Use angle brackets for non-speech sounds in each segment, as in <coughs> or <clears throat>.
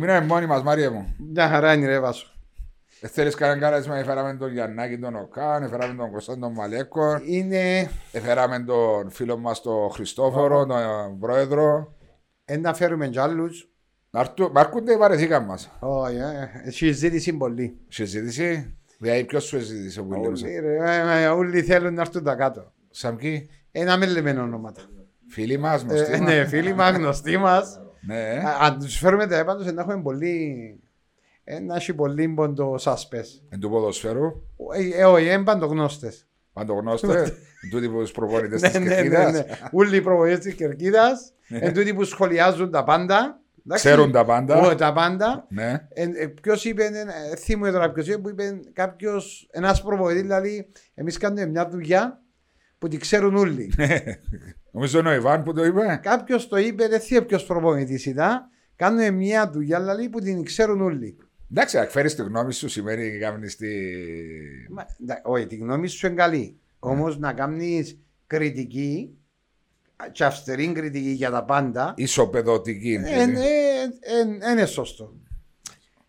Μείναμε μόνοι μας, Μάρια μου. Μια χαρά είναι ρε Βάσο. Ε, Θέλεις κανένα κάλεσμα, έφεραμε τον Γιαννάκη τον Οκάν, έφεραμε τον Κωνσταντ τον Μαλέκο, Είναι έφεραμε τον φίλο μας τον Χριστόφορο, τον πρόεδρο. εν να φέρουμε κι άλλους. Να έρθουν- Μ' αρκούνται βαρεθήκαν μας. Όχι, ε, έχει ζήτηση πολύ. Συζήτηση, δηλαδή ποιος σου ζήτησε που Όλοι, λέμε. ρε, ε, ε, Όλοι θέλουν να έρθουν τα κάτω. Σαν ποιοι, Ένα με λέμε ονόματα. φίλοι μας, γνωστοί Ε, μας. Ναι, φίλοι μας, γνωστοί μας. Ναι, ε. Α, Αν τους φέρουμε τα έπαντος να έχουμε πολύ... ε, Να έχει πολύ πόντο σάσπες. εν του ποδοσφαίρου, Ε, ε, Όχι, είναι παντογνώστες. παντογνώστες, <laughs> εν τούτοι που τους προπονητές Ναι, της ναι, ναι, Κερκίδας, ναι. Όλοι οι προβολές της Κερκίδας, εν τούτοι που σχολιάζουν τα πάντα. εντάξει. ξέρουν τα πάντα. Ω, τα πάντα. Ναι, Ποιος είπε, ε, θυμούμαι τώρα ποιος είπε, που είπε κάποιος, ένας προβοητή, δηλαδή, εμείς κάνουμε μια δουλειά που τη ξέρουν όλοι. Νομίζω είναι ο Ιβάν που το είπε. κάποιο το είπε, δεν θυμάμαι ποιο προβοητή ήταν, κάνουμε μια δουλειά δηλαδή, που την ξέρουν όλοι. Εντάξει, αν φέρεις τη γνώμη σου σημαίνει κάνεις τη... Μα, ντα- Όχι, τη γνώμη σου είναι καλή. Όμω να κάνει κριτική, και αυστηρή κριτική για τα πάντα, Ισοπεδωτική. δεν είναι σωστό.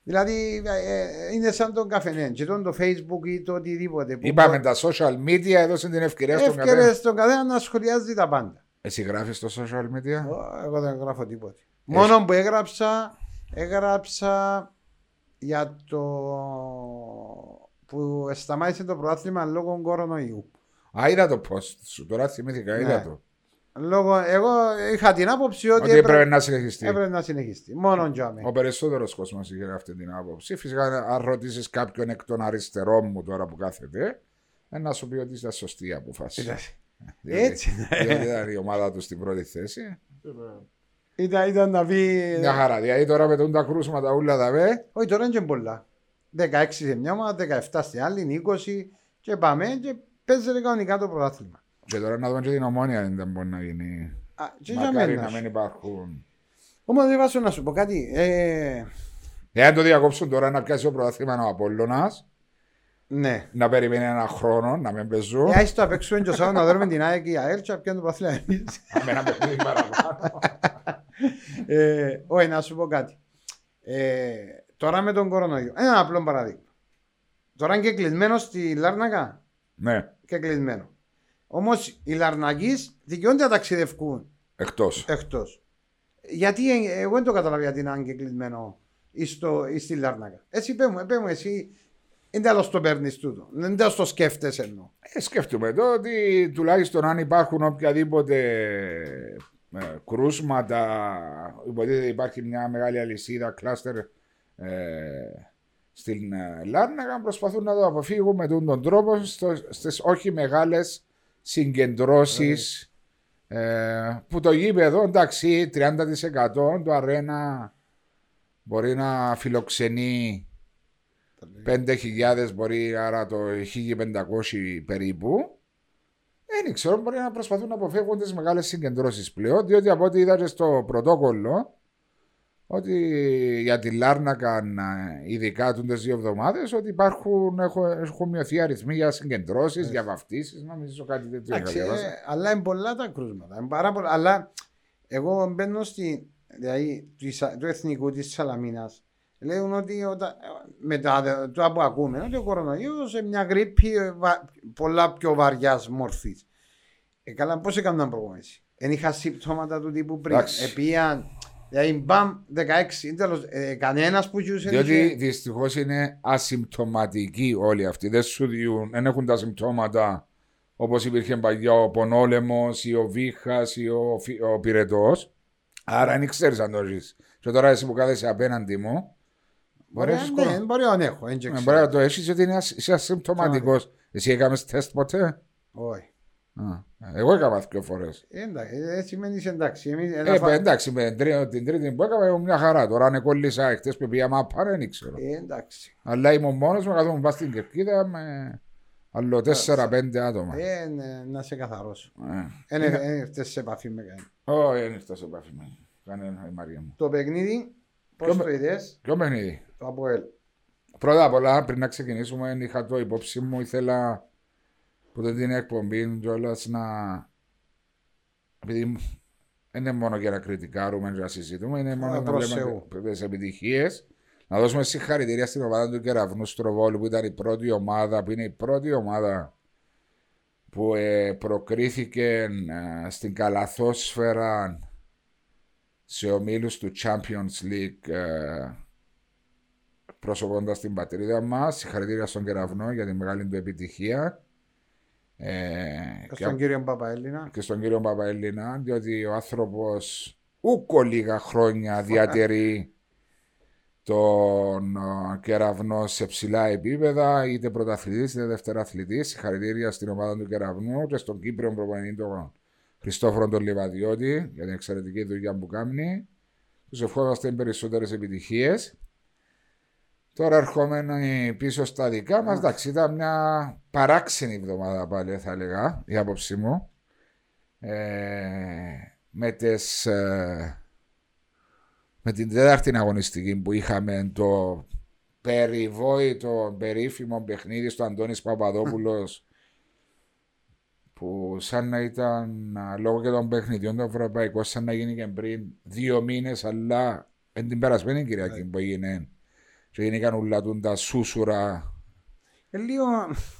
Δηλαδή ε, ε, είναι σαν τον καφενέ, και τον το facebook ή το οτιδήποτε. που Είπαμε τα social media έδωσαν την ευκαιρία στον Εύκαιρε καθένα. στον καθένα να σχολιάζει τα πάντα. Εσύ γράφεις στο social media; Ω, Εγώ δεν γράφω τίποτα. Μόνο που έγραψα, έγραψα για το που σταμάτησε το πρωτάθλημα λόγω κορονοϊού. Α, είδα το post σου, τώρα θυμήθηκα, είδα Ναι. το. Λόγω, εγώ είχα την άποψη ότι, Ότι έπρεπε, έπρεπε να συνεχιστεί. έπρεπε να συνεχιστεί. Μόνο τζάμε. Ο περισσότερος κόσμος είχε αυτή την άποψη. Φυσικά, αν ρωτήσεις κάποιον εκ των αριστερών μου τώρα που κάθεται, ε, να σου πει ότι ήταν σωστή η απόφαση. Ήταν- <laughs> Διότι- Έτσι. Διότι ήταν η ομάδα τους στην πρώτη θέση. Ήταν, ήταν να πει. Μια χαρά. Δηλαδή τώρα με τον τα κρούσματα ούλα τα βέ. Όχι, τώρα είναι και πολλά. 16 σε μια ομάδα, 17 στην άλλη, 20 και πάμε και παίζεται κανονικά το πρωτάθλημα. Και τώρα να δούμε και την ομόνια αν δεν μπορεί να γίνει. Α, και για Μακάρι μένα να σου. μην υπάρχουν. Όμως δεν βάζω να σου πω κάτι. Ε, Εάν το διακόψουν τώρα να πιάσει ο πρωτάθλημα ο Απόλλωνας, ναι. να περιμένει ένα χρόνο να μην παίζουν. Για το απέξουμε και ο Σάββα να δούμε την ΑΕΚ και η ΑΕΛ και να πιάνουν το παθλά εμείς. Με ένα παιχνίδι παραπάνω. Ε, Όχι, να σου πω κάτι. Ε, τώρα με τον κορονοϊό. Ένα απλό παράδειγμα. Τώρα είναι και κλεισμένο στη Λάρνακα. Ναι, Και κλεισμένο. Όμως οι Λαρνακεί δικαιούνται να ταξιδευκούν εκτός. εκτός. Γιατί ε, εγώ δεν το καταλαβαίνω γιατί είναι και κλεισμένο εις στο- εις στη Λάρνακα. Έτσι πέ μου, πέ μου εσύ. Δεν τέλος το παίρνεις τούτο. Δεν τέλος το σκέφτεσαι εννοώ. Ε, σκέφτομαι εδώ ότι τουλάχιστον αν υπάρχουν οποιαδήποτε ε, κρούσματα, υποτίθεται υπάρχει μια μεγάλη αλυσίδα κλάστερ ε, στην ε, Λάρνακα, προσπαθούν να το αποφύγουν με τον τρόπο στο, στις όχι μεγάλες συγκεντρώσεις ε, που το γήπεδο εντάξει 30% το αρένα μπορεί να φιλοξενεί 5.000 μπορεί, άρα το 1.500 περίπου. Δεν ξέρω, μπορεί να προσπαθούν να αποφεύγουν τις μεγάλες συγκεντρώσεις πλέον, διότι από ό,τι είδα και στο πρωτόκολλο, ότι για τη Λάρνακα, ε, ειδικά του δύο εβδομάδες, ότι υπάρχουν, έχουν, έχουν μειωθεί αριθμοί για συγκεντρώσεις, για βαφτίσεις, νομίζω κάτι τέτοιο. Εντάξει, είχα διαβάσει. ε, αλλά είναι πολλά τα κρούσματα. Είναι πάρα πολλά. Αλλά εγώ μπαίνω στη, δηλαδή, της- του εθνικού της Σαλαμίνας. Λέγουν ότι όταν, με τα, το που ακούμε ότι ο κορονοϊός σε μια γρήπη ε, βα- πολλά πιο βαριάς μορφής. Ε, καλά, πώς έκαναν προγόνηση. Δεν είχα συμπτώματα του τύπου πριν. Εντάξει. Επίαν, δηλαδή μπαμ 16, τέλος, ε, κανένας που ζούσε. Διότι δυστυχώς είναι ασυμπτωματικοί όλοι αυτοί. Δεν σου διούν, δεν έχουν τα συμπτώματα όπως υπήρχε παλιά ο πονόλεμος ή ο βήχας ή ο, φι- ο πυρετός. Άρα δεν ξέρεις αν το ζεις. Και τώρα εσύ που κάθεσαι απέναντι μου, μπορεί να έχεις ναι, κορονοϊό. μπορεί να έχω. δεν Ε, ξέρω. Μπορεί να το έχεις γιατί είναι ασ- είσαι ασυμπτωματικός. Εσύ έκαμες τεστ ποτέ; Όχι. Α, Εγώ έκανα δύο φορές. Ε, Εντάξει, ε, σημαίνει εντάξει. Εμείς, Ε, ένα φα- εντάξει, με την τρί- την τρίτη που έκανα ήμουν μια χαρά. Τώρα αν κόλλησα χτε που πήγα μάπα, δεν ξέρω. Ε, εντάξει. Αλλά ήμουν μόνος μου, καθόμουν πας στην κερκίδα με άλλο 4-5 άτομα. Ε, ναι, να σε καθαρώσω. Ε. Δεν ήρθες σε επαφή με κανένα. Όχι, δεν ήρθα σε επαφή με κανένα η Μαρία μου. Το παιχνίδι, πώς Ποιο το με- είδες, Ποιο παιχνίδι; το Αποέλ. Πρώτα απ' όλα, πριν να ξεκινήσουμε, είχα το υπόψη μου, ήθελα που δεν την εκπομπή κιόλα να. Επειδή δεν είναι μόνο για να κριτικάρουμε και να συζητούμε, είναι μόνο Ε, να προς λέμε Θεού. τι επιτυχίες. Να δώσουμε συγχαρητήρια στην ομάδα του Κεραυνού Στροβόλου που ήταν η πρώτη ομάδα, που είναι η πρώτη ομάδα που ε, προκρίθηκε ε, στην καλαθόσφαιρα σε ομίλους του Champions League ε, προσωπώντας την πατρίδα μας. Συγχαρητήρια στον Κεραυνό για τη μεγάλη του επιτυχία. Ε, Και και στον κύριο Παπαέλληνα. και στον κύριο Παπαέλληνα, διότι ο άνθρωπος ούκο λίγα χρόνια διατηρεί τον ε, κεραυνό σε ψηλά επίπεδα, είτε πρωταθλητής είτε δευτεραθλητής. Συγχαρητήρια στην ομάδα του κεραυνού και στον Κύπριο προπονητή τον Χριστόφορο τον Λιβαδιώτη για την εξαιρετική δουλειά που κάνει. Τους ευχόμαστε περισσότερες επιτυχίες. Τώρα ερχόμενοι πίσω στα δικά μας, εντάξει, ήταν μια παράξενη εβδομάδα πάλι, θα έλεγα, η άποψή μου. Ε, με, τις, ε, με την τέταρτη αγωνιστική που είχαμε το περιβόητο, περίφημο παιχνίδι στο Αντώνης Παπαδόπουλος <laughs> που σαν να ήταν α, λόγω και των παιχνιδιών των Ευρωπαϊκών σαν να γίνει και πριν δύο μήνες αλλά εν την περασμένη Κυριακή που έγινε και γίνηκαν ούλα του τα σούσουρα Ε, λίγο.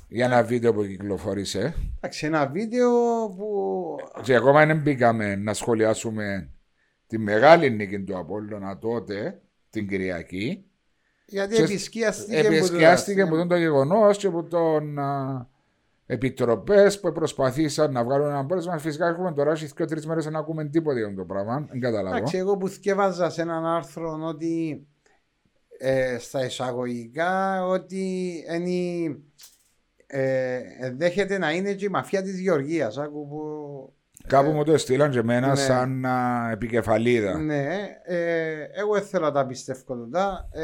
για ένα βίντεο που κυκλοφόρησε Εντάξει, ένα βίντεο που. και ακόμα δεν μπήκαμε να σχολιάσουμε τη μεγάλη νίκη του Απόλλωνα τότε την Κυριακή Γιατί Ξέρεις, επισκιάστηκε. επισκιάστηκε που από τον το γεγονός και από τον επιτροπές που προσπαθήσαν να βγάλουν ένα πόρισμα. Φυσικά έχουμε τώρα έχει και τρει μέρες να ακούμε τίποτα για αυτό το πράγμα. Δεν καταλαβαίνω. Εντάξει, εγώ που θυκεύαζα σε έναν άρθρο ότι ε, στα εισαγωγικά ότι είναι, ε, δέχεται να είναι και η μαφία της Γεωργίας. Άκου που, Κάπου μου το έστειλαν και εμένα ναι. σαν α, επικεφαλίδα. ναι, ε, εγώ δεν θέλω να τα πιστεύω τούτα. Ε,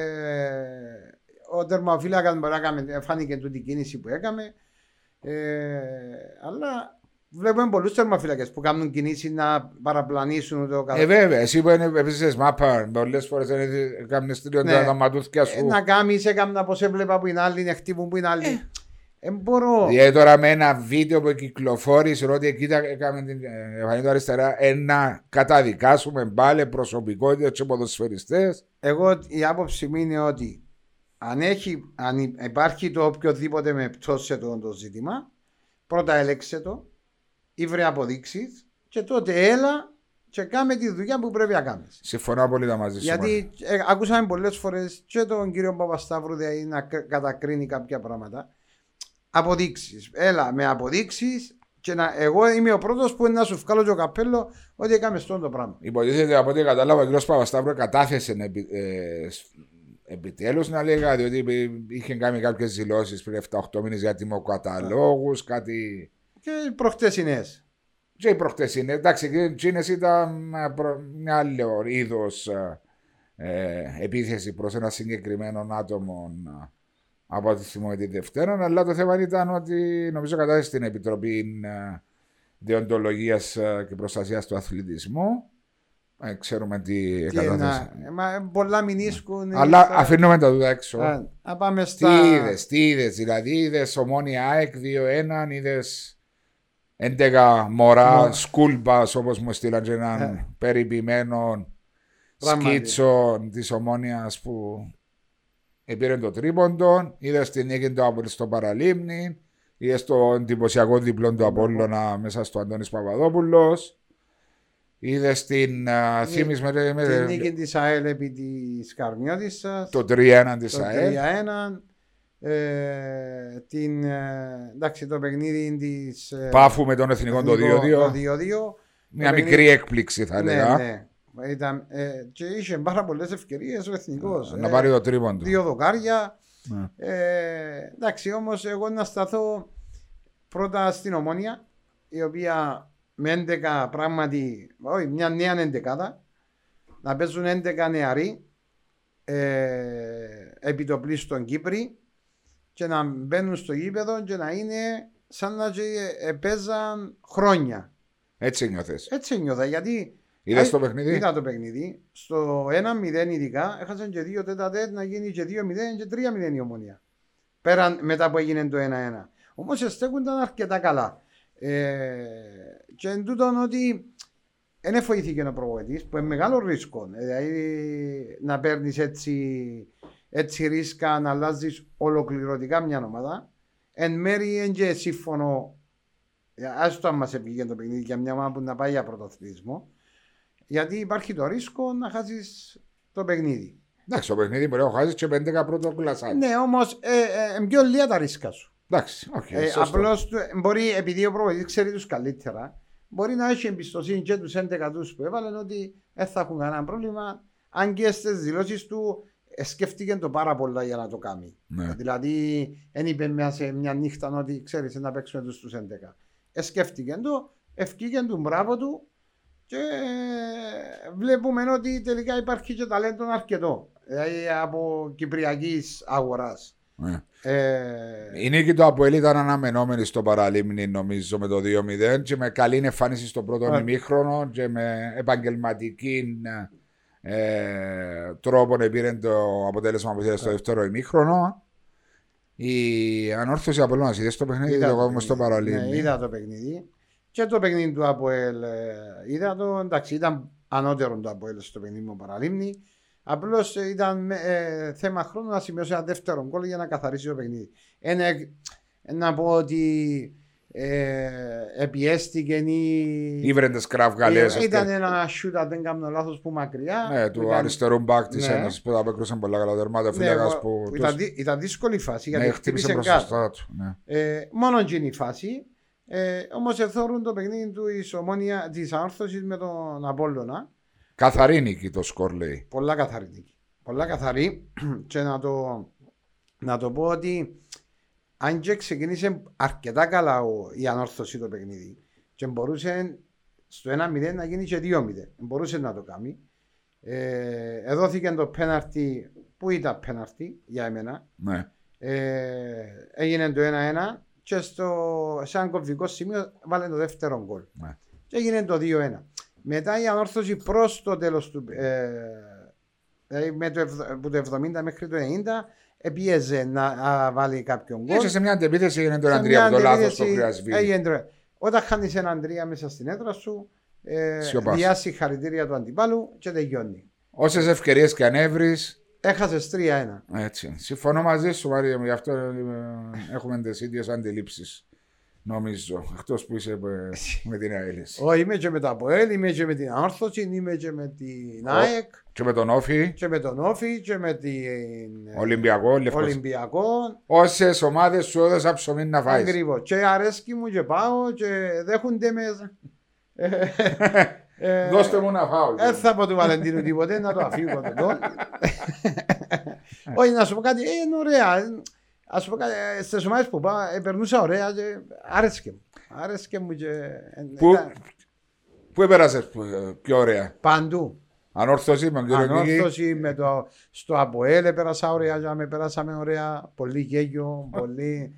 ο τερματοφύλακας μπορεί να κάνει, φάνηκε τούτη η κίνηση που έκαμε. Ε, αλλά βλέπουμε πολλούς τερμαφύλακες που κάνουν κινήσεις να παραπλανήσουν το Ε, βέβαια, εσύ που είναι επίσης μάπα, πολλές φορές δεν κάνεις τριών Ναι. τα ματούθια Ε, σου. να κάνεις, σε κάμνα πως έβλεπα που είναι άλλη, να χτύπουν που είναι άλλη. Ε, μπορώ. Δηλαδή τώρα με ένα βίντεο που κυκλοφόρησε ότι κοίτα έκαμε την ε, εμφανή του αριστερά ε, να καταδικάσουμε πάλι προσωπικότητες και ποδοσφαιριστές. Εγώ η άποψη μου είναι ότι αν, έχει, αν υ- υπάρχει το οποιοδήποτε με πτώση σε το, το ζήτημα, πρώτα έλεξε το, ήβρε αποδείξεις και τότε έλα και κάμε τη δουλειά που πρέπει να κάνεις. Συμφωνώ απόλυτα μαζί σου. Γιατί ε, ακούσαμε πολλές φορές και τον κύριο Παπασταύρου δηλαδή, να κ- κατακρίνει κάποια πράγματα. Αποδείξεις. Έλα με αποδείξεις και να, εγώ είμαι ο πρώτος που είναι να σου βγάλω το καπέλο ότι έκαμες αυτό το πράγμα. Υποτίθεται από ό,τι κατάλαβα, ο κ. Παπασταύρο κατάθεσε επι, ε, επιτέλους να λέγα, διότι υπή- είχε κάνει κάποιες δηλώσεις πριν 7-8 μήνες για τιμοκαταλόγους, κάτι. Και προχτές είναι. Και οι προχτεσίνε, εντάξει, και εκείνες ήταν ε, προ- μια άλλο είδος ε, επίθεση προς ένα συγκεκριμένο άτομο ε, από ό,τι θυμάμαι τη Δευτέρα. Αλλά το θέμα ήταν ότι νομίζω κατάσταση στην Επιτροπή ε, Δεοντολογία και Προστασίας του Αθλητισμού. Ε, ξέρουμε τι Τι ένα, κατάσταση. ε, μα, ε, πολλά μηνίσκουν. Αλλά αφήνουμε τα δούδα έξω. Α, να πάμε Τι στα. είδες, τι είδες, δηλαδή είδες ομόνια ΑΕΚ 2-1, είδες 11 μωρά Μωρά. σκούλμπα όπως μου στείλαν και έναν Ε. περιποιημένο Πράγματι. σκίτσο της ομόνιας που πήρε το τρίποντο, είδες την νίκη του Απόλλη στο παραλίμνη, είδες το εντυπωσιακό διπλό του Απόλλωνα μέσα στο Αντώνης Παπαδόπουλος, είδες την uh, θύμης με, Την με νίκη της ΑΕΛ επί της Καρμιώτησα. το 3-1 της το ΑΕΛ. 3-1. Ε, την, ε, εντάξει, το παιχνίδι της. Ε, Πάφου με τον Εθνικό το 2-2. Το 2-2. Μια Το μικρή παιχνίδι- έκπληξη θα έλεγα. Ναι, ναι. Ήταν, ε, και είχε πάρα πολλές ευκαιρίες ο εθνικός. Να πάρει το τρίποντο. Δύο δοκάρια. Ναι. Ε, εντάξει, όμως εγώ να σταθώ πρώτα στην ομόνια, η οποία με 11 πράγματι, όχι, μια νέα εντεκάδα, να παίζουν 11 νεαροί ε, επιτοπλίστων Κύπρη και να μπαίνουν στο γήπεδο και να είναι σαν να και, ε, παίζαν χρόνια. Έτσι νιώθες. Έτσι νιώθα γιατί. Είδες Α, το παιχνίδι; Είδα το παιχνίδι. Στο 1-0 ειδικά έχασαν και 2 τέτα τέτ να γίνει και 2-0 και 3-0 η ομονία. Πέραν μετά που έγινε το 1-1. Όμως στέκονταν αρκετά καλά. Ε, και εν τούτον ότι δεν εφοήθηκε ο προπονητής που είναι μεγάλο ρίσκο. Δηλαδή να παίρνεις έτσι, έτσι ρίσκα, να αλλάζεις ολοκληρωτικά μια ομάδα. Εν μέρει είναι και σύμφωνο. Άστο αν μας επήγε το παιχνίδι για μια ομάδα που να πάει για πρωτοθλητισμό. Γιατί υπάρχει το ρίσκο να χάσεις το παιχνίδι. Εντάξει, το παιχνίδι μπορεί να χάσεις και 11 πρώτο κλασσάκι. Ναι, όμως ε, ε, ε, πιο λίγα τα ρίσκα σου. Εντάξει, okay, ε, Απλώς μπορεί, επειδή ο προπονητής ξέρει τους καλύτερα, μπορεί να έχει εμπιστοσύνη και τους 11 τους που έβαλαν ότι δεν θα έχουν κανένα πρόβλημα. Αν και στις δηλώσεις του ε, σκέφτηκε το πάρα πολλά για να το κάνει. Ναι. Δηλαδή, δεν είπε μια, σε μια νύχτα ότι ξέρεις να παίξουμε του 11. Ε, σκέφτηκε το, ευκήκε του μπράβο του και ε, βλέπουμε ότι τελικά υπάρχει και ταλέντο αρκετό. Δηλαδή από κυπριακής αγοράς. Ναι. Ε... Η νίκη του Αποέλ ήταν αναμενόμενη στο παραλίμνη νομίζω με το 2-0 και με καλή εμφάνιση στο πρώτο ημίχρονο και με επαγγελματική ε, τρόπο πήρε το αποτέλεσμα που ήθελε στο δεύτερο ημίχρονο. Η ανόρθωση από να είδες το παιχνίδι, είδα το στο παραλίμνη. Ναι, είδα το παιχνίδι. Και το παιχνίδι του Αποέλ ε, είδα το, εντάξει, ήταν ανώτερο το Αποέλ στο παιχνίδι μου παραλίμνη. Απλώς ήταν ε, θέμα χρόνου να σημειώσει ένα δεύτερο γκολ για να καθαρίσει το παιχνίδι. Ένα, να πω ότι ε, επιέστηκε ή. Ήβρεντε κραυγαλές. Ε, ήταν ένα σιούτ, αν δεν κάνω λάθος, που μακριά. Ναι, του ήταν... αριστερού μπακ της ναι. Ένωση που απέκρουσαν πολλά καλά δερμάτα. Ναι, που... ήταν, ήταν δύσκολη φάση. Γιατί ναι, χτύπησε μπροστά του. Ναι. Ε, μόνο εκείνη η φάση. Ε, Όμως εθώρουν το παιχνίδι του η ομόνια της ανόρθωση με τον Απόλλωνα. Καθαρή νίκη το σκορ λέει. Πολλά καθαρή νίκη. Πολλά καθαρή <clears throat> και να το, να το πω ότι αν και ξεκίνησε αρκετά καλά ο, η ανόρθωση το παιχνίδι και μπορούσε στο 1-0 να γίνει και 2-0. Μπορούσε να το κάνει. Ε, εδώθηκε το πέναρτι που ήταν πέναρτι για εμένα; Ναι. Ε, έγινε το 1-1 και στο, σε ένα κομβικό σημείο βάλε το δεύτερο γκολ. Ναι. Και έγινε το 2-1. Μετά η ανόρθωση προς το τέλος του. Ε, δηλαδή με το, από το 70 μέχρι το 90 επίεζε να βάλει κάποιον γκολ. σε μια αντεπίθεση έγινε το Αντρία από το λάθος το χρειασβή. Όταν χάνεις έναν Αντρία μέσα στην έδρα σου, ε, διάσει χαρητήρια του αντιπάλου και τελειώνει. Όσες ευκαιρίες και αν έβρεις. Έχασες 3-1. Έτσι. Συμφωνώ μαζί σου, Μαρία μου, γι' αυτό ε, έχουμε τις ίδιες αντιλήψεις. Νομίζω, εκτός που είσαι με την ΑΕΛ. Όχι, είμαι και με το ΑΠΟΕΛ, είμαι και με την Όρθωση, είμαι και με την ΑΕΚ. Και με τον Όφη. Και με τον Όφη και με την Ολυμπιακό. Ολυμπιακό. Όσες ομάδες σου έδωσα ψωμί να φάεις. Ακριβώς. Και αρέσκει μου και πάω και δέχονται με. Ε, Δώστε μου να φάω. Δεν θα πω του Βαλεντίνου τίποτε, να το αφήγω εδώ. <laughs> Όχι, να σου πω κάτι, είναι ωραία. Α πούμε, στις ομάδες που πάω, ε, περνούσα ωραία και άρεσκε μου. Άρεσκε μου και. Ε, πού, ήταν... πού έπερασες πιο ωραία; Παντού. Ανόρθωση με τον Ανόρθωση με το, στο Αποέλ πέρασα ωραία, για με περάσαμε ωραία. Πολύ γέγιο, πολύ.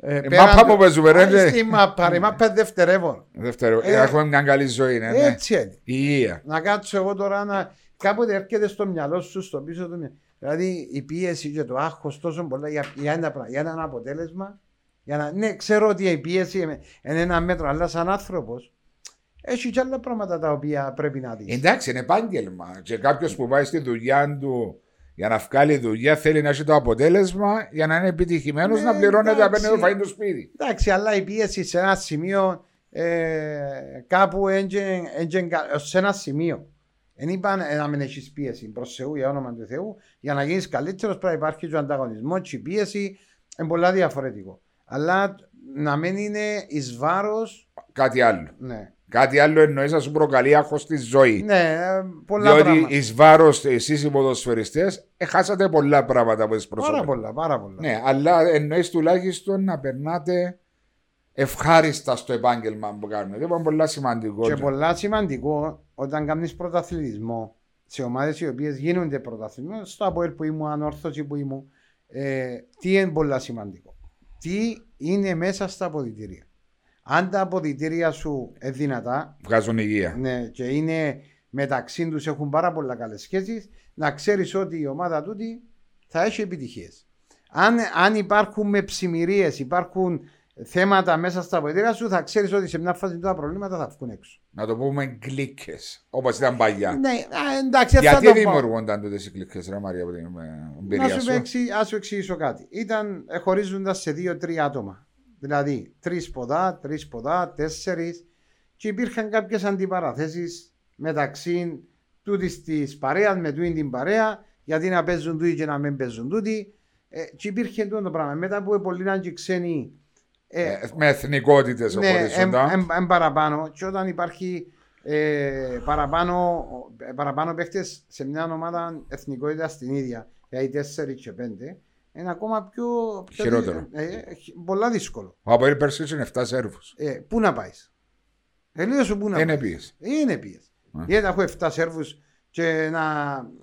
Ε, ε, μάπα που παίζουμε ρε. Στη μάπα, ρε, μάπα δευτερεύον. Δευτερεύον. Ε, έχουμε μια καλή ζωή, ναι. ναι. Έτσι είναι. Η υγεία. Να κάτσω εγώ τώρα να... Κάποτε έρχεται στο μυαλό σου, στο πίσω του μυαλό. Δηλαδή η πίεση και το άγχος τόσο πολλά για, για, ένα, για ένα αποτέλεσμα. Για να, ναι, ξέρω ότι η πίεση είναι ένα μέτρο, αλλά σαν άνθρωπος έχει και άλλα πράγματα τα οποία πρέπει να δεις. Εντάξει, είναι επάγγελμα. Και κάποιος που πάει στη δουλειά του για να βγάλει δουλειά θέλει να έχει το αποτέλεσμα για να είναι επιτυχημένος ναι, να πληρώνεται απέναντι το φαΐ του σπίτι. Εντάξει, αλλά η πίεση σε ένα σημείο ε, κάπου έντζε, σε ένα σημείο. Δεν είπαν ε, να μην έχεις πίεση προς Θεού για όνομα του Θεού. Για να γίνεις καλύτερος πρέπει να υπάρχει ο ανταγωνισμός και η πίεση είναι πολλά διαφορετικό. Αλλά να μην είναι εις βάρο. Κάτι άλλο. Ναι. Κάτι άλλο εννοείς να σου προκαλεί άγχος στη ζωή. Ναι, ε, πολλά Διότι πράγματα. εις βάρος εσείς οι ποδοσφαιριστές χάσατε πολλά πράγματα από τις προσωπικέ. Πάρα πολλά, πάρα πολλά. Ναι, αλλά εννοείς τουλάχιστον να περνάτε ευχάριστα στο επάγγελμα που κάνουμε. Δεν είναι πολύ σημαντικό. Και πολλά σημαντικό όταν κάνεις πρωταθλητισμό σε ομάδες οι οποίες γίνονται πρωταθλητισμό, στο Αποέλ που ήμουν, ανόρθωση που ήμουν, ε, τι είναι πολύ σημαντικό. Τι είναι μέσα στα αποδητήρια. Αν τα αποδητήρια σου είναι δυνατά, βγάζουν υγεία. Ναι, και είναι μεταξύ τους έχουν πάρα πολλά καλές σχέσεις, να ξέρεις ότι η ομάδα τούτη θα έχει επιτυχίες. Αν, αν υπάρχουν με ψημυρίε, υπάρχουν θέματα μέσα στα βοηθήρια σου, θα ξέρεις ότι σε μια φάση τα προβλήματα θα βγουν έξω. Να το πούμε γκλίκε, όπως ήταν παλιά. Ναι, α, εντάξει, αυτό Γιατί το πω. δημιουργούνταν τότε οι γκλίκε, ρε Μαρία, από την ε, Να εμπειρία σου, σου; εξη- ας σου εξηγήσω κάτι. Ήταν ε, χωρίζοντα σε δύο-τρία άτομα. Δηλαδή, τρεις ποδά, τρεις ποδά, τέσσερις. Και υπήρχαν κάποιες αντιπαραθέσεις μεταξύ τούτης της παρέας με τούτη την παρέα, γιατί να παίζουν τούτοι και να μην παίζουν τούτοι. Ε, και υπήρχε τούτο το πράγμα. Μετά που πολλοί και ξένοι. Ε, Ε, με εθνικότητες ναι, εμ, οχωρίζονταν. εμ, εμ παραπάνω. Και όταν υπάρχει ε, παραπάνω, ε, παραπάνω παίχτες σε μια ομάδα εθνικότητα στην ίδια, δηλαδή 4 και 5, είναι ακόμα πιο. πιο Χειρότερο. Ε, ε, χ- πολλά δύσκολο. Ο Αποέλ πέρσι είναι 7 Σέρβου. Ε, πού να πάεις; Ελίω σου πού να Είναι πάεις. πίεση. Είναι πίεση. Ε. Γιατί έχω 7 Σέρβου και να.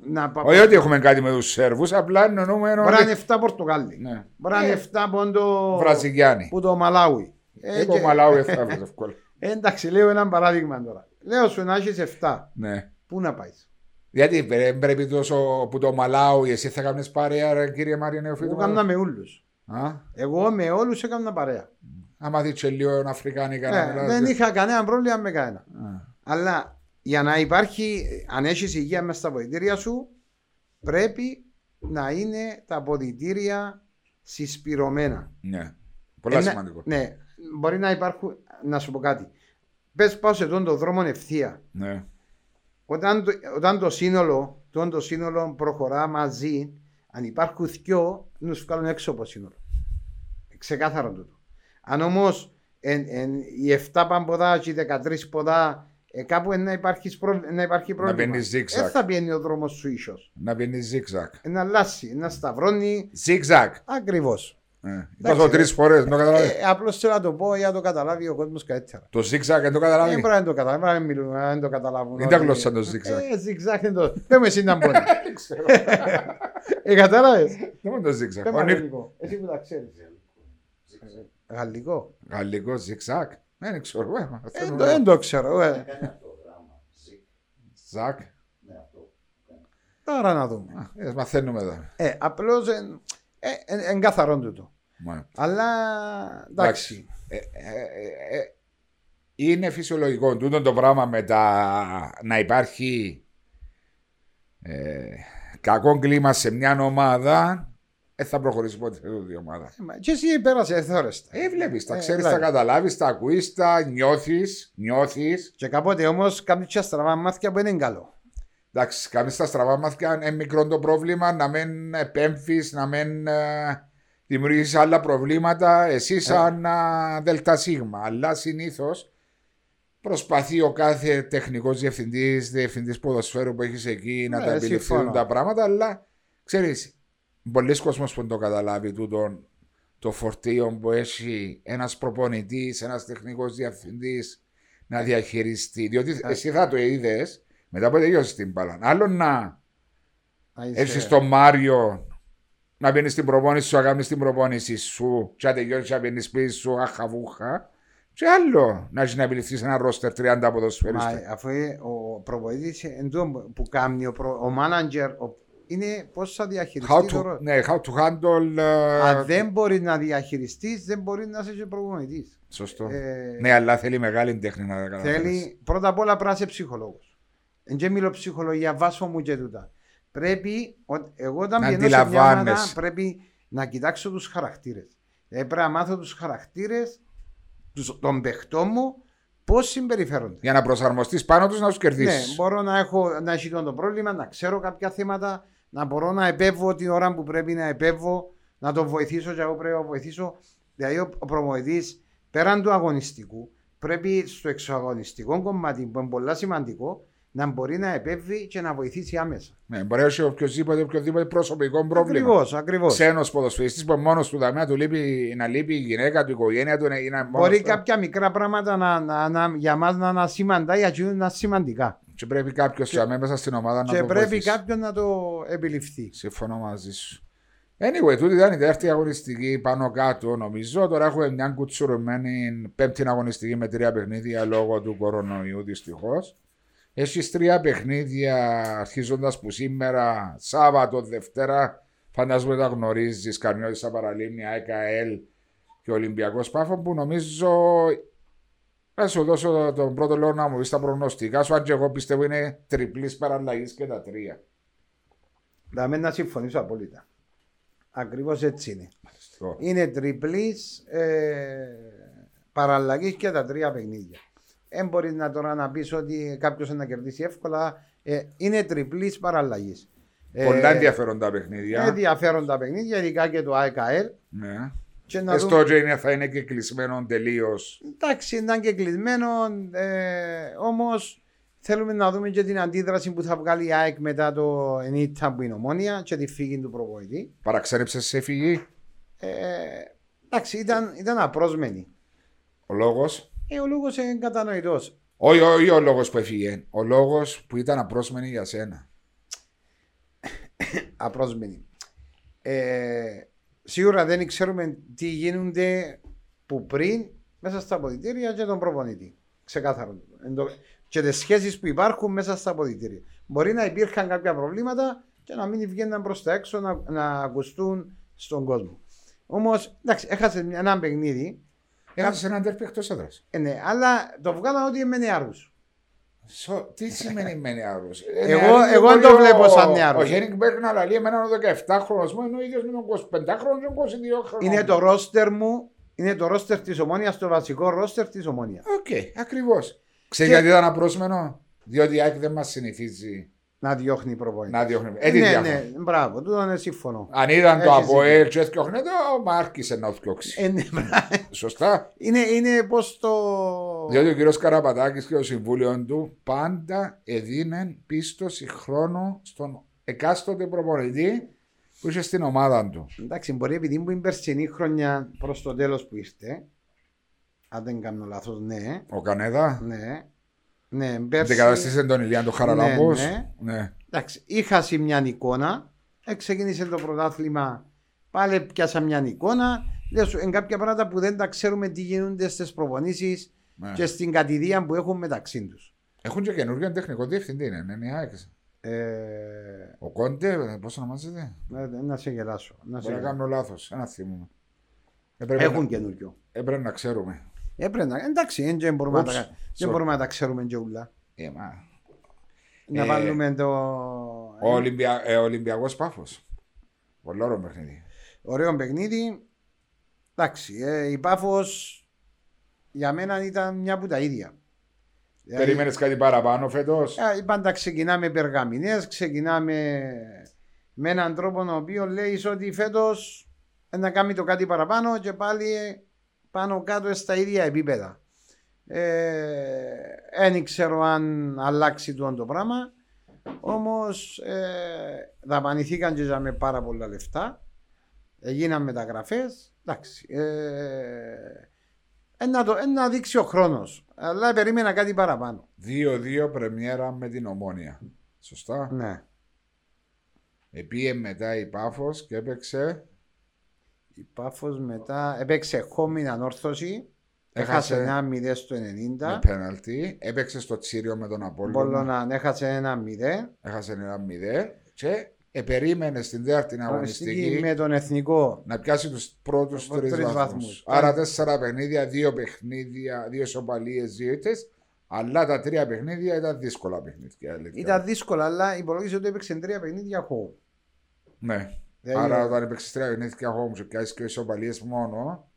να πα- Όχι ότι έχουμε κάτι με τους Σέρβους, απλά εννοούμε Μπορεί να ότι. είναι 7 Πορτογάλοι. Ναι. Μπορεί να είναι 7 πόντο. Βραζιλιάνοι. Που το Μαλάουι. Ε, Εγώ και- Μαλάου εύκολα. εύκολα. Ε, εντάξει, λέω ένα παράδειγμα τώρα. Λέω σου να έχεις 7. Ναι. Πού να πάεις; Γιατί πρέ- πρέπει τόσο που το Μαλάου εσύ θα κάνεις παρέα ρε, κύριε Μάρια Νεοφίτου. Εγώ έκανα με όλους. Α, Εγώ με όλους έκανα παρέα. άμα δεις και λίγο Αφρικάνικα να Ε, μιλάς. δεν είχα κανένα πρόβλημα με κανένα. Α, Αλλά για να υπάρχει, αν έχεις υγεία μέσα στα αποδητήρια σου, πρέπει να είναι τα αποδητήρια συσπηρωμένα. Ναι. Πολλά Ε, να- σημαντικό. Ναι, μπορεί να υπάρχουν. Να σου πω κάτι. Πες πάω σε τον το δρόμο ευθεία. Ναι. Όταν το, όταν το σύνολο, το, το σύνολο προχωρά μαζί, αν υπάρχουν δυο, να σου βγάλουν έξω από το σύνολο. Ξεκάθαρο τούτο. Αν όμως οι 7 παμποδά και οι 13 ποδά, ε, κάπου ε, να υπάρχει, προ, να υπάρχει πρόβλημα. μπαίνεις zigzag. Δεν θα πιένει ο δρόμος σου ίσως. Να μπαίνει ζίξακ. Να αλλάσει, να σταυρώνει. Ζίξακ. Ακριβώς. Ε, Είπα το τρεις φορές, δεν το καταλάβει. Ε, Απλώς θέλω να το πω για να το καταλάβει ο κόσμος καλύτερα. Το ζίξακ δεν το Δεν καταλάβει. μπορεί να το καταλάβει, να μην μιλούν, να μην το καταλάβουν. Είναι τα ότι- γλώσσα το zigzag. Ε, zigzag είναι το. Δεν με εσύ να μπορεί. <laughs> Ε, κατάλαβες; Δεν είναι το ζίξακ. Δεν Ο με Νίκ- γαλλικό. Εσύ που τα ξέρεις. Γαλλικό. Γαλλικό ζίξακ. Δεν ξέρω. ε, Ε, θέλω το- να- Δεν το ξέρω. ε. Ζακ. Τώρα να δούμε. Α, ε, Μαθαίνουμε εδώ. Ε, απλώς εν- ε, εν- εν καθαρόν τούτο. Μα, Αλλά εντάξει. Ε, ε, ε, ε, είναι φυσιολογικό τούτο το πράγμα με τα να υπάρχει ε, κακό κλίμα σε μια ομάδα δεν θα προχωρήσει ποτέ τούτη η ομάδα. Ε, μα Και εσύ πέρασε εθόρεστα. Ε, βλέπεις, τα Ε, ξέρεις, τα βλέπει. καταλάβεις, τα ακούεις, τα νιώθεις, νιώθεις. Και κάποτε όμως κάνεις και στραβά μάθηκια που είναι καλό. Εντάξει, κάνεις τα στραβά μάθηκια, είναι μικρό το πρόβλημα, να μην επέμφεις, να μην ε, δημιουργήσεις άλλα προβλήματα, εσύ σαν ε. δελτα σίγμα. Αλλά συνήθως προσπαθεί ο κάθε τεχνικός διευθυντής, διευθυντής ποδοσφαίρου που έχεις εκεί να Ναι, τα επιληφθούν συμφωνώ. τα πράγματα, αλλά ξέρεις, πολλοί κόσμος που δεν το καταλάβει τούτον το φορτίο που έχει ένας προπονητής, ένας τεχνικός διευθυντής να διαχειριστεί. Διότι εσύ θα το είδες μετά που τελειώσει την μπάλα. Άλλο να Να είσαι- έρθει στον Μάριο να μπαίνει στην προπόνηση σου, να κάνεις την προπόνηση σου, και να τελειώσει να μπαίνει σπίτι σου, αχαβούχα. Και άλλο να έχεις να επιληφθείς ένα ρόστερ 30 Μα, ποδοσφαίριστες. αφού ε, ο προπονητής εν τω που κάνει ο, προ, ο manager ο- είναι πώς θα διαχειριστεί How το to, ρο- ναι, how to handle. ε, Αν δεν μπορεί να διαχειριστείς, δεν μπορεί να είσαι και προπονητής. Σωστό. Ε, Ναι, αλλά θέλει μεγάλη τέχνη να τα καταφέρεις. θέλει πρώτα απ' όλα πρέπει να είσαι ψυχολόγος. Δεν μιλώ ψυχολογία, βάσο μου και τούτα. Πρέπει, ο- εγώ όταν Να πηγαίνω σε μια ομάδα αντιλαμβάνεσαι. πρέπει να κοιτάξω τους χαρακτήρες. πρέπει να μάθω τους χαρακτήρες των παιχτών μου πώς συμπεριφέρονται. Για να προσαρμοστείς πάνω τους να τους Ναι, κερδίσεις. μπορώ να έχω να έχει το πρόβλημα, να ξέρω κάποια θέματα, να μπορώ να επέμβω την ώρα που πρέπει να επέμβω, να τον βοηθήσω και εγώ πρέπει να βοηθήσω. Δηλαδή, ο, ο προμοητή πέραν του αγωνιστικού, πρέπει στο εξωαγωνιστικό κομμάτι που είναι πολύ σημαντικό να μπορεί να επέμβει και να βοηθήσει άμεσα. Ναι, μπορεί να έχει οποιοδήποτε, οποιοδήποτε προσωπικό πρόβλημα. Ακριβώς, ακριβώς. Ξένος ποδοσφαιριστής που μόνος του δαμέα του λείπει, να λείπει η γυναίκα του, η οικογένεια του, να είναι μόνος Μπορεί του. κάποια μικρά πράγματα να, να, να, για μας να είναι σημαντά, για εκείνους να είναι σημαντικά. Και πρέπει κάποιος μέσα στην ομάδα να και το πρέπει βοηθήσει. κάποιον να το επιληφθεί. Συμφωνώ μαζί σου. Anyway, τούτη ήταν η δεύτερη αγωνιστική πάνω κάτω νομίζω. Τώρα έχουμε μια κουτσουρωμένη πέμπτη αγωνιστική με τρία παιχνίδια λόγω του κορονοϊού δυστυχώς. Έχεις τρία παιχνίδια αρχίζοντας που σήμερα, Σάββατο, Δευτέρα. Φαντάζομαι τα γνωρίζεις. Καρμιώτη στα παραλίμνια, ΕΚΑΕΛ και ο Ολυμπιακός Πάφο που νομίζω. Θα σου δώσω τον πρώτο λόγο να μου πεις τα προγνωστικά σου, αν και εγώ πιστεύω είναι τριπλής παραλλαγής και τα τρία. Να μην να συμφωνήσω απόλυτα. Ακριβώς έτσι είναι. Είναι τριπλής ε, παραλλαγής και τα τρία παιχνίδια. Δεν μπορεί να τώρα να πεις ότι κάποιος να κερδίσει εύκολα. Ε, είναι τριπλής παραλλαγής. Πολλά ενδιαφέροντα παιχνίδια. Ενδιαφέροντα παιχνίδια, ειδικά και το ΑΕΚΑΕΛ. Ναι. Και να Εστώ δούμε... θα είναι και κλεισμένο τελείως. Εντάξει, ήταν και κλεισμένο. Ε, Όμως θέλουμε να δούμε και την αντίδραση που θα βγάλει η ΑΕΚ μετά το ενίτα που είναι ομόνια και τη φύγη του προπονητή. Παραξένεψες σε φύγη. Ε, εντάξει, ήταν, ήταν απρόσμενη. Ο λόγος; Ε, ο λόγος είναι κατανοητός. Όχι, όχι ο λόγος που έφυγε. Ο λόγος που ήταν απρόσμενη για σένα. <coughs> απρόσμενη. Ε, σίγουρα δεν ξέρουμε τι γίνονται που πριν μέσα στα αποδητήρια και τον προπονητή. Ξεκάθαρο. Και τις σχέσεις που υπάρχουν μέσα στα αποδητήρια. Μπορεί να υπήρχαν κάποια προβλήματα και να μην βγαίνουν προς τα έξω να, να ακουστούν στον κόσμο. Όμως, εντάξει, έχασες ένα παιχνίδι. Έχασες έναν ντέρμπι εκτός έδρας. Ε, ναι, αλλά το βγάλα ότι είμαι νεαρούς. So, τι σημαίνει <laughs> με νεαρούς. Ε, εγώ, εγώ δεν το βλέπω σαν νεαρούς. Ο Χένινγκ Μπεργκ να λέει εμένα ο 17χρονος μου είναι ο ίδιος με τον 25χρονο και 22χρονο. Είναι το ρόστερ μου, είναι το ρόστερ της Ομόνοιας, το βασικό ρόστερ της Ομόνοιας. OK, okay, ακριβώς. Ξέρεις γιατί ήταν απρόσμενο, διότι η Άκη δεν μας συνηθίζει να διώχνει προπονητή. Να διώχνει. Ε, ναι, ναι, μπράβο, τούτο είναι σύμφωνο. Αν ήταν το από και έφτιαχνε το, μα άρχισε να φτιάξει. Ε, ναι, Σωστά. Είναι, είναι πώς το. Διότι ο κύριος Καραπατάκη και ο συμβούλιο του πάντα έδιναν πίστοση χρόνο στον εκάστοτε προπονητή που είσαι στην ομάδα του. Εντάξει, μπορεί επειδή μου είναι περσινή χρονιά προς το τέλος που είστε. Αν δεν κάνω λάθος, ναι. Ο Κανέδα. Ναι. Ναι, πέρσι... Αντικαταστήσε τον Ηλιάν του Ναι, ναι. ναι. Εντάξει, είχα μια εικόνα. Ξεκίνησε το πρωτάθλημα. Πάλι πιάσα μια εικόνα. Λέω σου, εν κάποια πράγματα που δεν τα ξέρουμε τι γίνονται στις προπονήσεις ναι. και στην κατηδία που έχουν μεταξύ τους. Έχουν και καινούργιο τεχνικό διευθυντή, είναι, είναι ε... Ο Κόντε, πώς ονομάζεται; Ε, να σε γελάσω. Να σε Μπορεί να κάνω λάθος. Ένα θύμο. Έχουν να... καινούριο. Έπρεπε να ξέρουμε. Έπρεπε να. Εντάξει, δεν μπορούμε, Oops, να, τα... δεν μπορούμε να τα ξέρουμε και ούλα. Ε, μα... Να ε, βάλουμε το. Ο Ολυμπια... ε, Ολυμπιακός Πάφος. Πολύ ωραίο παιχνίδι. Ωραίο παιχνίδι. Εντάξει, ε, η Πάφος για μένα ήταν μια από τα ίδια. Δηλαδή, Περίμενες κάτι παραπάνω φέτος; Ε, πάντα ξεκινάμε περγαμηνές, ξεκινάμε με έναν τρόπο ο οποίος λέει ότι φέτος να κάνει το κάτι παραπάνω και πάλι πάνω κάτω στα ίδια επίπεδα. Δεν ε, ξέρω αν αλλάξει το, το πράγμα. Όμως ε, δαπανηθήκαν και με πάρα πολλά λεφτά. Έγιναν μεταγραφές. Εντάξει. Ε, να, δείξει ο χρόνος. Αλλά περίμενα κάτι παραπάνω. 2-2 πρεμιέρα με την ομόνια. Σωστά. Ναι. Επίε μετά η Πάφος και έπαιξε η Πάφος μετά έπαιξε χόμιν ανόρθωση. Έχασε ένα 0 στο 90. Με πέναλτι. Έπαιξε στο Τσίριο με τον Απόλλωνα. να έχασε ένα 0. Έχασε ένα 0. Και επερίμενε στην τέταρτη αγωνιστική με τον εθνικό να πιάσει τους πρώτους τρεις βαθμούς. Άρα τέσσερα παιχνίδια, δύο παιχνίδια, δύο σοπαλίες, δύο ήττες. Αλλά τα τρία παιχνίδια ήταν δύσκολα παιχνίδια. Ήταν δύσκολα, αλλά υπολόγισε ότι έπαιξε τρία παιχνίδια χώου. Ναι. Δηλαδή, Άρα όταν έπαιξε τρία γεννήθηκα εγώ μου και πιάσει και ισοπαλίε μόνο.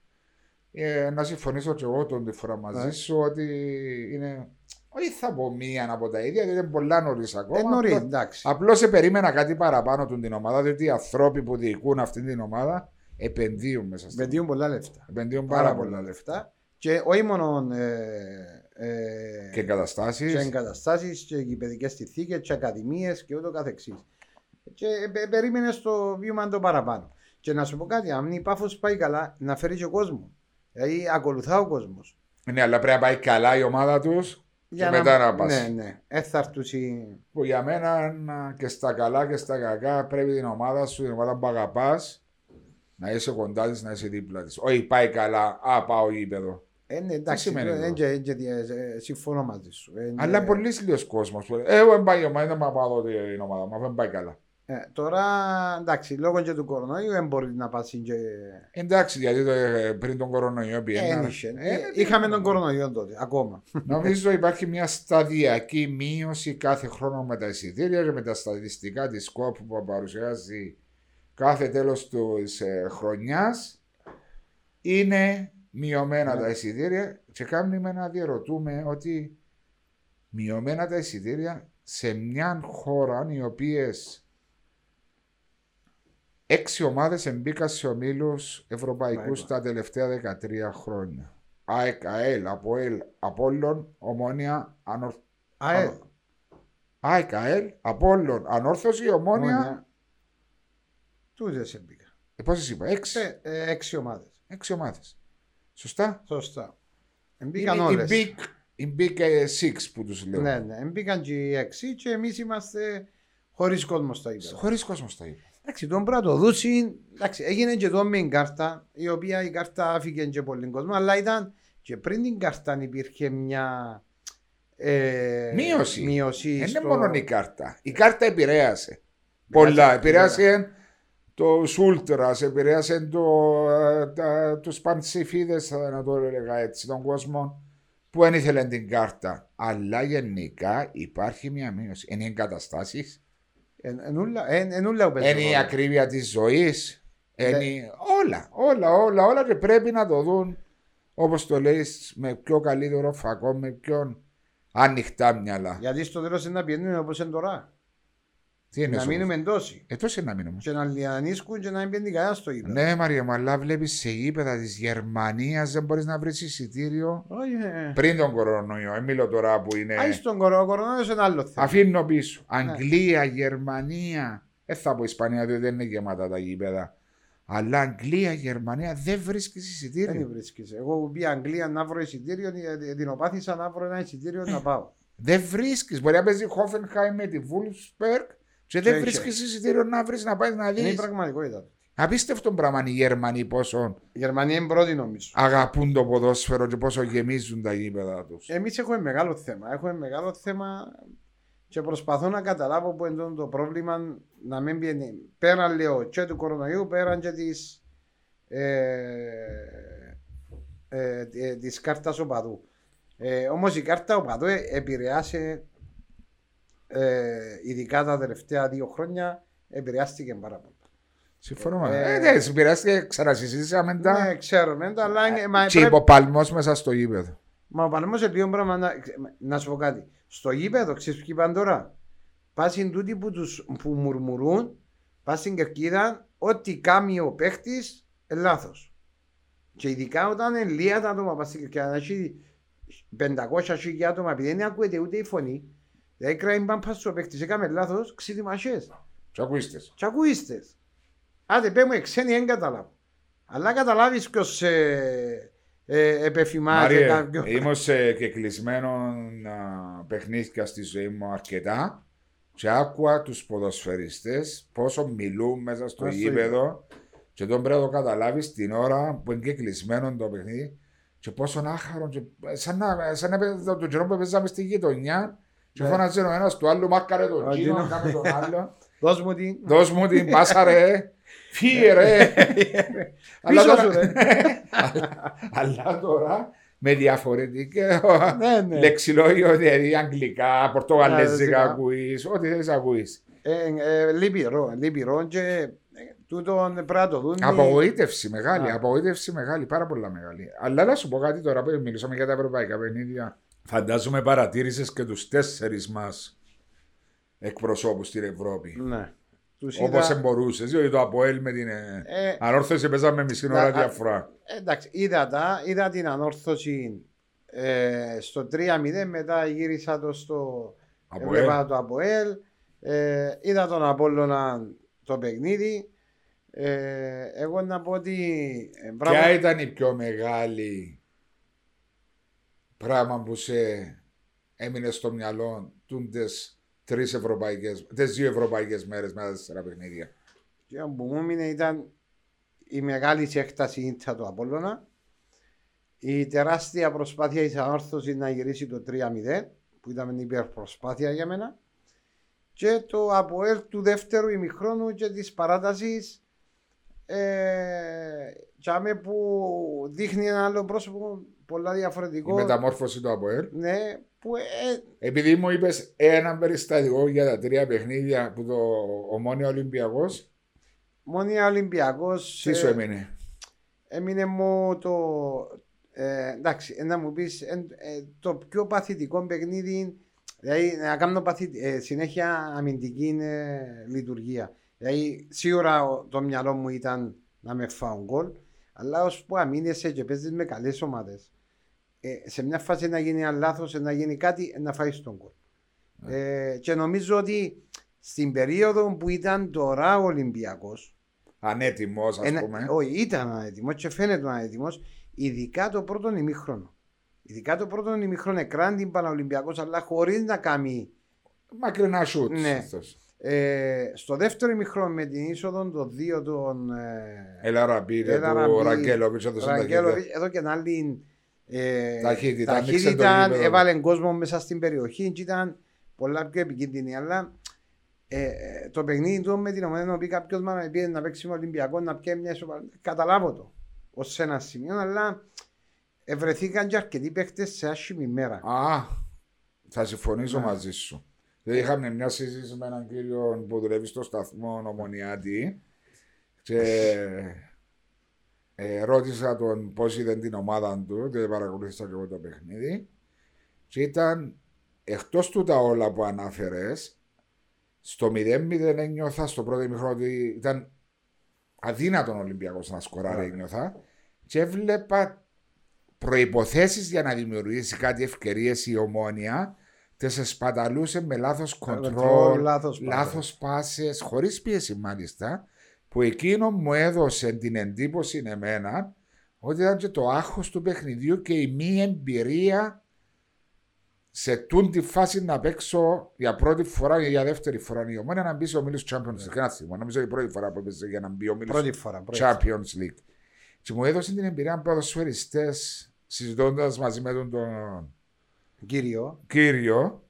Ε, να συμφωνήσω και εγώ τον τη φορά μαζί ναι. σου ότι είναι. Όχι θα πω μία από τα ίδια, γιατί είναι πολλά νωρίς ακόμα. Ε, νωρίς, εντάξει. Απλώς σε περίμενα κάτι παραπάνω του την ομάδα, διότι οι άνθρωποι που διοικούν αυτή την ομάδα επενδύουν μέσα στην. Επενδύουν πολλά λεφτά. Επενδύουν πάρα, πάρα πολλά λεφτά. Και όχι μόνο. Ε, ε, και εγκαταστάσεις. Και εγκαταστάσεις και γηπαιδικές συνθήκες και ακαδημίες και ούτω καθεξής και περίμενες το βήμα το παραπάνω. Και να σου πω κάτι, αν η πάφος πάει καλά, να φέρει και ο κόσμος. Δηλαδή ακολουθά ο κόσμος. Ναι, αλλά πρέπει να πάει καλά η ομάδα τους και να... μετά να πας. Ναι, ναι. Έθαρτουση. Που για μένα και στα καλά και στα κακά πρέπει την ομάδα σου, την ομάδα που αγαπάς, να είσαι κοντά της, να είσαι δίπλα της. Όχι, πάει καλά, α, πάω γήπεδο. Ε, ναι, εντάξει, ε, συμφωνώ μαζί σου. Αλλά πολύ λίγο κόσμος. Εγώ δεν πάει η ομάδα, δεν πάω την ομάδα, μα δεν πάει καλά. Ε, τώρα εντάξει, λόγω και του κορονοϊού δεν μπορείς να πάσει και. Εντάξει, γιατί το, ε, πριν τον κορονοϊό πήγαινε. Ένιξε. Ε, είχαμε τον κορονοϊό τότε, ακόμα. Νομίζω υπάρχει μια σταδιακή μείωση κάθε χρόνο με τα εισιτήρια και με τα στατιστικά της ΚΟΠ που παρουσιάζει κάθε τέλος της ε, χρονιάς. Είναι μειωμένα Ναι. τα εισιτήρια και κάνουμε να διαρωτούμε ότι μειωμένα τα εισιτήρια σε μια χώρα οι οποίες έξι ομάδες εμπίκαν σε ομίλους ευρωπαϊκούς Μάλιστα. τα τελευταία 13 χρόνια. ΑΕΚ, ΑΕΛ, ΑΠΟΕΛ, Απόλλων, Ομόνια, Ανορ... Α, ε, ΑΕΚ, ΑΕΛ, Απόλλων, Ανόρθωση, Ομόνια. Ομόνια. Τούτε μπήκα. Ε, Πόσε είπα, έξι, Ε, ε, έξι ομάδες. έξι ομάδες. Σωστά; Σωστά. Μπήκαν Είναι όλες. οι big, οι big ε, six που τους λέω. Ναι, ναι. Μπήκαν και οι έξι και εμείς είμαστε χωρίς κόσμο στα ίδια. Χωρίς κόσμο τα είπα. Εντάξει, τον πρώτο δούση, εντάξει, έγινε και εδώ με την κάρτα, η οποία η κάρτα άφηκε και πολύ κόσμο, αλλά ήταν και πριν την κάρτα υπήρχε μια ε, Μείωση. μείωση Δεν στο- είναι μόνο η κάρτα. Η κάρτα επηρέασε. Πολλά. Επηρέασε το Σούλτρας, επηρέασε το, ε, τα, τους παντσιφίδες, θα να το έλεγα έτσι, τον κόσμο που δεν ήθελε την κάρτα. Αλλά γενικά υπάρχει μια μείωση. Είναι οι εγκαταστάσει, Εν- ενούλα- εν- ενούλα που είναι η παίζει ρόλο. ακρίβεια της ζωής. Ναι. Όλα, όλα, όλα, όλα και πρέπει να το δουν όπως το λέει με πιο καλύτερο φακό, με πιο ανοιχτά μυαλά. Γιατί στο τέλος είναι να πηγαίνουμε όπως είναι τώρα. Τι είναι να αυτό. μείνουμε εντόση. Ε, τόσο είναι να μείνουμε. Και να λιανίσκουν και να μην πιένει κανένα στο ίδιο. Ναι, Μαρία, μου, αλλά βλέπεις σε γήπεδα της Γερμανίας δεν μπορείς να βρεις εισιτήριο; Όχι, ε. πριν τον κορονοϊό. Ε, μιλώ τώρα που είναι. Άι στον κορο- κορονοϊό είναι άλλο θέμα. Αφήνω πίσω. Ναι. Αγγλία, Γερμανία. Δεν θα πω Ισπανία, διότι δεν είναι γεμάτα τα γήπεδα. Αλλά Αγγλία, Γερμανία δεν βρίσκεις Δεν εισιτήριο. βρίσκεις. Εγώ που πήγα Αγγλία να βρω εισιτήριο, ε, την οπάθησα να βρω ένα εισιτήριο να πάω. Δεν βρίσκεις. Μπορεί να παίζει Χόφενχάιμ με τη Βούλσπεργκ και δεν Και- βρίσκεις εισιτήριο να βρεις να πάεις να Είναι η δεις. πραγματικότητα. Απίστευτο πράγμα είναι οι Γερμανοί πόσο Η Γερμανία είναι πρώτη νομίζω. αγαπούν το ποδόσφαιρο και πόσο γεμίζουν τα γήπεδα τους. Εμείς έχουμε μεγάλο θέμα. Έχουμε μεγάλο θέμα και προσπαθώ να καταλάβω που είναι το πρόβλημα να μην πιένει πέραν λέω και του κορονοϊού, πέραν και της ε, ε, ε, της κάρτας οπαδού. Ε, όμως η κάρτα οπαδού ε, επηρεάσε ε, ειδικά τα τελευταία δύο χρόνια επηρεάστηκε πάρα πολύ. Συμφωνώ. Ε, Ε, ναι, συμπειράστηκε, ξανασυζήτησαμε τα. Ναι, ξέρω, ναι, αλλά είναι, μα, Και πρέπει- υποπαλμός μέσα στο γήπεδο. Μα ο Παλαιμό σε λίγο πράγμα να, να σου πω κάτι. Στο γήπεδο, ξέρεις ποιοι πάνε τώρα; Πα στην τούτη που, τους, που μουρμουρούν, πα στην κερκίδα, ό,τι κάνει ο παίχτης, λάθος. Και ειδικά όταν είναι λίγα τα άτομα πα στην κερκίδα, να έχει 500 χιλιάδες άτομα, επειδή δεν ακούεται ούτε η φωνή, δηλαδή κράει μπαν στο παίχτη, έκαμε λάθος, ξύδιμασες. Του ακούστε. Τι ακούστε. Άντε, πέ μου, εξένοι δεν καταλάβω. Αλλά καταλάβεις ποιος ε, ε, επεφημάζει Μάριε, κάποιον. είμαι σε κεκλεισμένο παιχνίδια στη ζωή μου αρκετά και άκουα τους ποδοσφαιριστές πόσο μιλούν μέσα στο Μέσα στο γήπεδο και τον πρέπει να το καταλάβεις την ώρα που είναι κεκλεισμένο το παιχνίδι και πόσο άχαρο και σαν να, σαν να παίζει το, το καιρό που παίζαμε στη γειτονιά και Ναι. φώναζε ο ένας του άλλου μάκαρε τον Ο Τζίνο, Τζίνο. κάμε τον άλλο <laughs> Δώσ' μου την. δώσ' μου την πάσα ρε φύγε ρε Αλλά Πίσω τώρα- σου, ρε. αλλά, <laughs> αλλά τώρα με διαφορετικό Ναι, ναι. λεξιλόγιο, δηλαδή αγγλικά, πορτογαλέζικα Γαλλέζικα. ακούεις, ό,τι θες ακούεις. Ε, ε, Λυπηρό, λυπηρό και ε, τούτον πρέπει να το δουν. οι- Απογοήτευση μεγάλη, Α. απογοήτευση μεγάλη, πάρα πολλά μεγάλη. Αλλά να σου πω κάτι τώρα που μιλήσαμε για τα ευρωπαϊκά παιχνίδια. Φαντάζομαι παρατήρησες και τους τέσσερις μας εκπροσώπους στην Ευρώπη. Ναι. Τους Όπως είδα- μπορούσε, διότι το Αποέλ με την ε, Ε, ανόρθωση παίζαμε μισή Να- ώρα α- διαφορά. εντάξει, είδα τα, είδα την ανόρθωση ε, στο 3-0, μετά γύρισα το στο Αποέλ. έβλεπα το Αποέλ, ε, είδα τον Απόλλωνα το παιχνίδι. Ε, εγώ να πω ότι ε, μπράβο, Ποια ήταν η πιο μεγάλη πράγμα που σε έμεινε στο μυαλό τούντες τρεις ευρωπαϊκές, τις δύο ευρωπαϊκές μέρες μετά τα τέσσερα παιχνίδια. Και που μου έμεινε ήταν η μεγάλη σε έκταση ήττα του Απόλλωνα, η τεράστια προσπάθεια της ανόρθωσης να γυρίσει το 3-0, που ήταν μια υπερπροσπάθεια για μένα, και το Αποέλ του δεύτερου ημιχρόνου και της παράτασης ε, Τσάμε που δείχνει ένα άλλο πρόσωπο πολλά διαφορετικό. Η μεταμόρφωση του ΑΠΟΕΛ. Ναι, που, ε, Επειδή μου είπες ένα περιστατικό για τα τρία παιχνίδια που το ομόνια Ολυμπιακός. Μόνοι Ολυμπιακός. Τι σου έμεινε; Έμεινε μου το. Ε, εντάξει, να μου πεις ε, το πιο παθητικό παιχνίδι. Δηλαδή να κάνω παθη, ε, συνέχεια αμυντική λειτουργία. Δηλαδή σίγουρα το μυαλό μου ήταν να με φάω γκολ. Αλλά ως που αμήνεσαι και παίζεις με καλές ομάδες, ε, σε μια φάση να γίνει ένα λάθος, να γίνει κάτι, να φάει τον γκολ. Ναι. Ε, και νομίζω ότι στην περίοδο που ήταν τώρα ο Ολυμπιακός. Ανέτοιμος, ας πούμε. Όχι, ήταν ανέτοιμος και φαίνεται ανέτοιμος, ειδικά το πρώτο ημίχρονο. Ειδικά το πρώτο ημίχρονο εκράν την Παναολυμπιακός, αλλά χωρίς να κάνει. Μακρινά σουτς. Ναι. Ε, στο δεύτερο ημιχρόνο με την είσοδο των δύο των. Ε, Ελαραμπή, του Ραγκέλοβιτ, εδώ και ένα άλλη ε, ταχύτητα. ταχύτητα έβαλε κόσμο μέσα στην περιοχή και ήταν πολλά πιο επικίνδυνη. Αλλά ε, το παιχνίδι του με την ομάδα να πει κάποιος μα πει να παίξει με Ολυμπιακό να πιέει μια ισοπαλία. Καταλάβω το ως ένα σημείο, αλλά βρεθήκαν και αρκετοί παίχτε σε άσχημη μέρα. Α, θα συμφωνήσω ναι. μαζί σου. Δηλαδή είχαμε μια συζήτηση με έναν κύριο που δουλεύει στο σταθμό Ομονιάτη και <laughs> ε, ρώτησα τον πώς είδε την ομάδα του, δεν παρακολούθησα και εγώ το παιχνίδι. Και ήταν εκτός του τα όλα που ανάφερες, στο 0-0 ένιωθα στο πρώτο ημιχρόνο ότι ήταν αδύνατον ο Ολυμπιακός να σκοράρει, yeah. ένιωθα. Και έβλεπα προποθέσει για να δημιουργήσει κάτι ευκαιρίες η ομόνια. Τι εσπαταλούσε με λάθος κοντρόλ, λάθος πάσε, χωρίς πίεση μάλιστα που εκείνο μου έδωσε την εντύπωση εμένα ότι ήταν και το άγχος του παιχνιδιού και η μη εμπειρία σε τούν τη φάση να παίξω για πρώτη φορά ή για δεύτερη φορά η ομόνια να μπει σε ο Μίλος Champions League. Ένα θυμό, νομίζω η πρώτη φορά που έπαιζε για να μπει ο Μίλος Champions League. Και μου έδωσε την εμπειρία από ποδοσφαιριστές συζητώντας μαζί με τον, τον κύριο, κύριο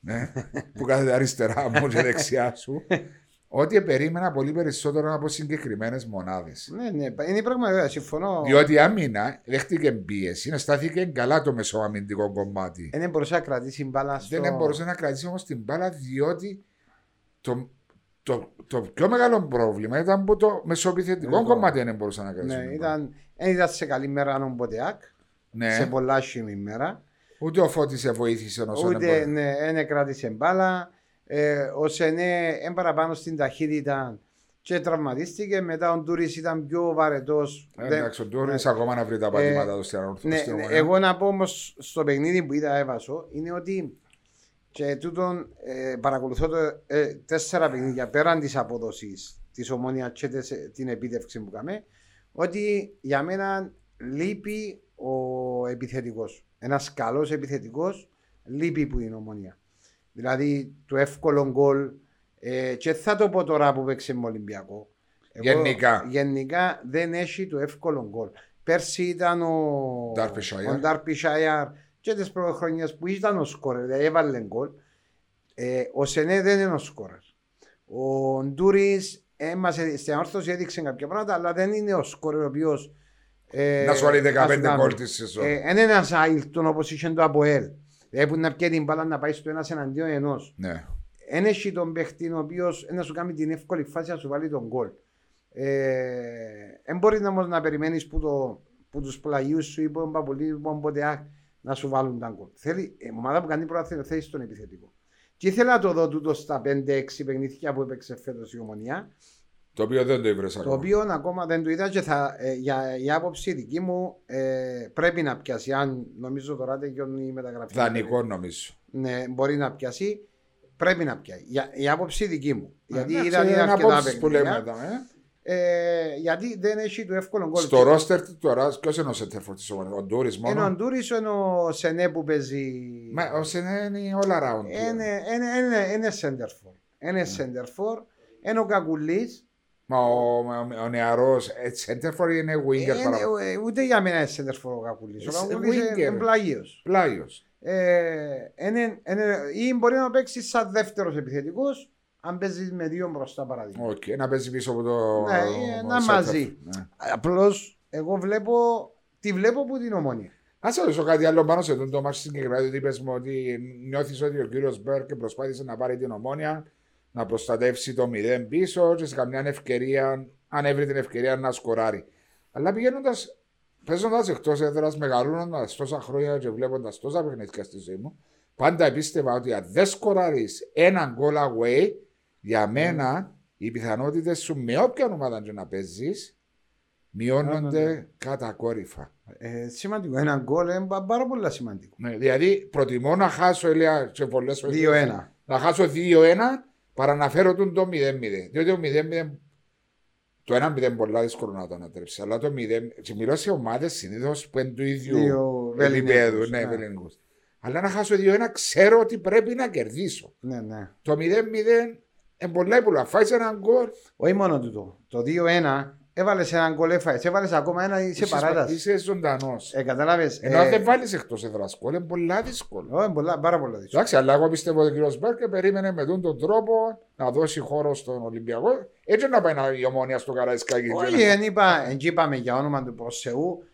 ναι, που κάθεται αριστερά μου και δεξιά σου <laughs> ότι περίμενα πολύ περισσότερο από συγκεκριμένες μονάδες. Ναι, ναι, είναι πραγματικά, συμφωνώ. Διότι η άμυνα δέχτηκε πίεση, στάθηκε καλά το μεσοαμυντικό κομμάτι. Δεν μπορούσε να κρατήσει μπάλα στο. Δεν μπορούσε να κρατήσει όμως την μπάλα, διότι το, το, το πιο μεγάλο πρόβλημα ήταν που το μεσοεπιθετικό ναι, κομμάτι δεν μπορούσε να κρατήσει. Ναι, ήταν, δεν ήταν σε καλή μέρα ο Μποτεάκ. Ναι. Σε πολλά μέρα. Ούτε ο Φώτης σε βοήθησε όσο Ούτε, ναι, δεν κράτησε μπάλα ε, ο Σενέ είναι παραπάνω στην ταχύτητα και τραυματίστηκε. Μετά ο Ντούρις ήταν πιο βαρετός. Ε, εντάξει, ο Ντούρις ε, ακόμα να βρει τα πατήματα του στην ναι, ναι, Εγώ να πω όμως στο παιχνίδι που είδα έβασο είναι ότι και τούτον ε, παρακολουθώ το, ε, τέσσερα παιχνίδια πέραν της απόδοσης της ομόνια και την επίτευξη που κάνουμε ότι για μένα λείπει ο επιθετικός. Ένας καλός επιθετικός λείπει που είναι ομόνια. Δηλαδή το εύκολο γκολ. Ε, και θα το πω τώρα που παίξει με Ολυμπιακό. Εγώ, γενικά. Γενικά δεν έχει το εύκολο γκολ. Πέρσι ήταν ο Ντάρπι Σάιαρ και τις πρώτε χρονιέ που ήταν ο σκόρερ, δηλαδή έβαλε γκολ. Ε, ο Σενέ δεν είναι ο σκόρερ. Ο Ντούρις στην όρθωση έδειξε κάποια πράγματα, αλλά δεν είναι ο σκόρερ ο οποίος. Ε, να σου βάλει 15 γκολ τη σεζόν. Ε, είναι ένας Άιλτον όπως είχε το Αποέλ. Δηλαδή που να πιέζει την μπάλα να πάει στο ένας εναντίον ενός. Ναι. Ένα έχει τον παίχτη ο οποίος να σου κάνει την εύκολη φάση να σου βάλει τον γκολ. Δεν ε, μπορείς όμως να περιμένεις που, το, που τους πλαγιούς σου ή που τον Παπολί ποτέ να σου βάλουν τα γκολ. Θέλει, η ομάδα που κάνει πρώτα θέλει στον επιθετικό. Και ήθελα να το δω τούτο στα 5-6 παιχνίδια που έπαιξε φέτος η ομονία. Το οποίο δεν το είδε ακόμα. Το οποίο ακόμα δεν το είδα και θα, ε, για η άποψη δική μου ε, πρέπει να πιάσει. Αν νομίζω τώρα τελειώνει η μεταγραφή. Δανεικό νομίζω. Ναι, μπορεί να πιάσει. Πρέπει να πιάσει. Για, η άποψη δική μου. γιατί είδα είναι αρκετά παιχνίδια. Ε, γιατί δεν έχει το εύκολο γκολ. Στο ρόστερ τώρα, ποιος είναι ο Σέντερφορ της ομάδας, ο Ντούρις μόνο; Είναι ο Ντούρις, είναι ο Σενέ που παίζει. Μα ο Σενέ είναι all around. Είναι Σέντερφορ. Είναι Σέντερφορ. Είναι ο Κακουλή Μα ο, ο νεαρός Σέντερφορ είναι winger ε, ε, ούτε για μένα είναι Σέντερφορ ο Κακουλή. Ο Κακουλή είναι πλάγιος. Πλάγιος. Ε, είναι- είναι- ή μπορεί να παίξει σαν δεύτερος επιθετικός, αν παίζει με δύο μπροστά παραδείγμα. Οκ, να παίζει πίσω από το. Ναι, ε, να center. μαζί. Ναι. Απλώς εγώ βλέπω, τη βλέπω που την ομόνια. Α σε ρωτήσω κάτι άλλο πάνω σε αυτό το μάτι συγκεκριμένα. Ότι είπες μου ότι νιώθεις ότι ο κύριος Μπέρκ προσπάθησε να πάρει την ομόνια να προστατεύσει το 0 πίσω και σε καμιά ευκαιρία, αν έβρει την ευκαιρία να σκοράρει. Αλλά πηγαίνοντας, παίζοντας εκτός έδρας, μεγαλώνοντας τόσα χρόνια και βλέποντας τόσα παιχνίδια στη ζωή μου, πάντα πίστευα ότι αν δεν σκοράρεις ένα goal away, για μένα οι πιθανότητες σου με όποια ομάδα και να παίζεις μειώνονται κατακόρυφα. Ε, σημαντικό. Ένα γκολ είναι πα- πάρα πολύ σημαντικό. Ναι, δηλαδή προτιμώ να χάσω έλεγα και πολλές φορές 2-1. να χάσω 2-1 παρά να φέρω τον το 0-0. Διότι το 0-0 το 1-0 πολλά δύσκολο να το ανατρέψει. Αλλά το 0 και μιλώ σε ομάδες συνήθως που είναι του ίδιου Δύο επίπεδου. Βεληνικούς, Ναι, ναι. βεληνικούς. Αλλά να χάσω 2-1 ξέρω ότι πρέπει να κερδίσω. Ναι, ναι. Το 0-0 είναι πολλά υπουλά. Φάει έναν γκολ. Όχι μόνο τούτο. Το 2-1 έβαλες ένα γκολ, έφαγε. Έβαλες ακόμα ένα είσαι παράταση. Είσαι ζωντανός. Ε, Κατάλαβες. Ενώ αν δεν βάλεις εκτός έδρα γκολ είναι πολλά δύσκολο. Όχι, πολλά, πάρα πολύ δύσκολο. Εντάξει, αλλά εγώ πιστεύω ότι ο κ. Μπέρκε περίμενε με τον τρόπο να δώσει χώρο στον Ολυμπιακό. Έτσι να πάει να η ομόνια στο Καραϊσκάκι. και Όχι, να- δεν είπα, δεν είπαμε για όνομα του προς Θεού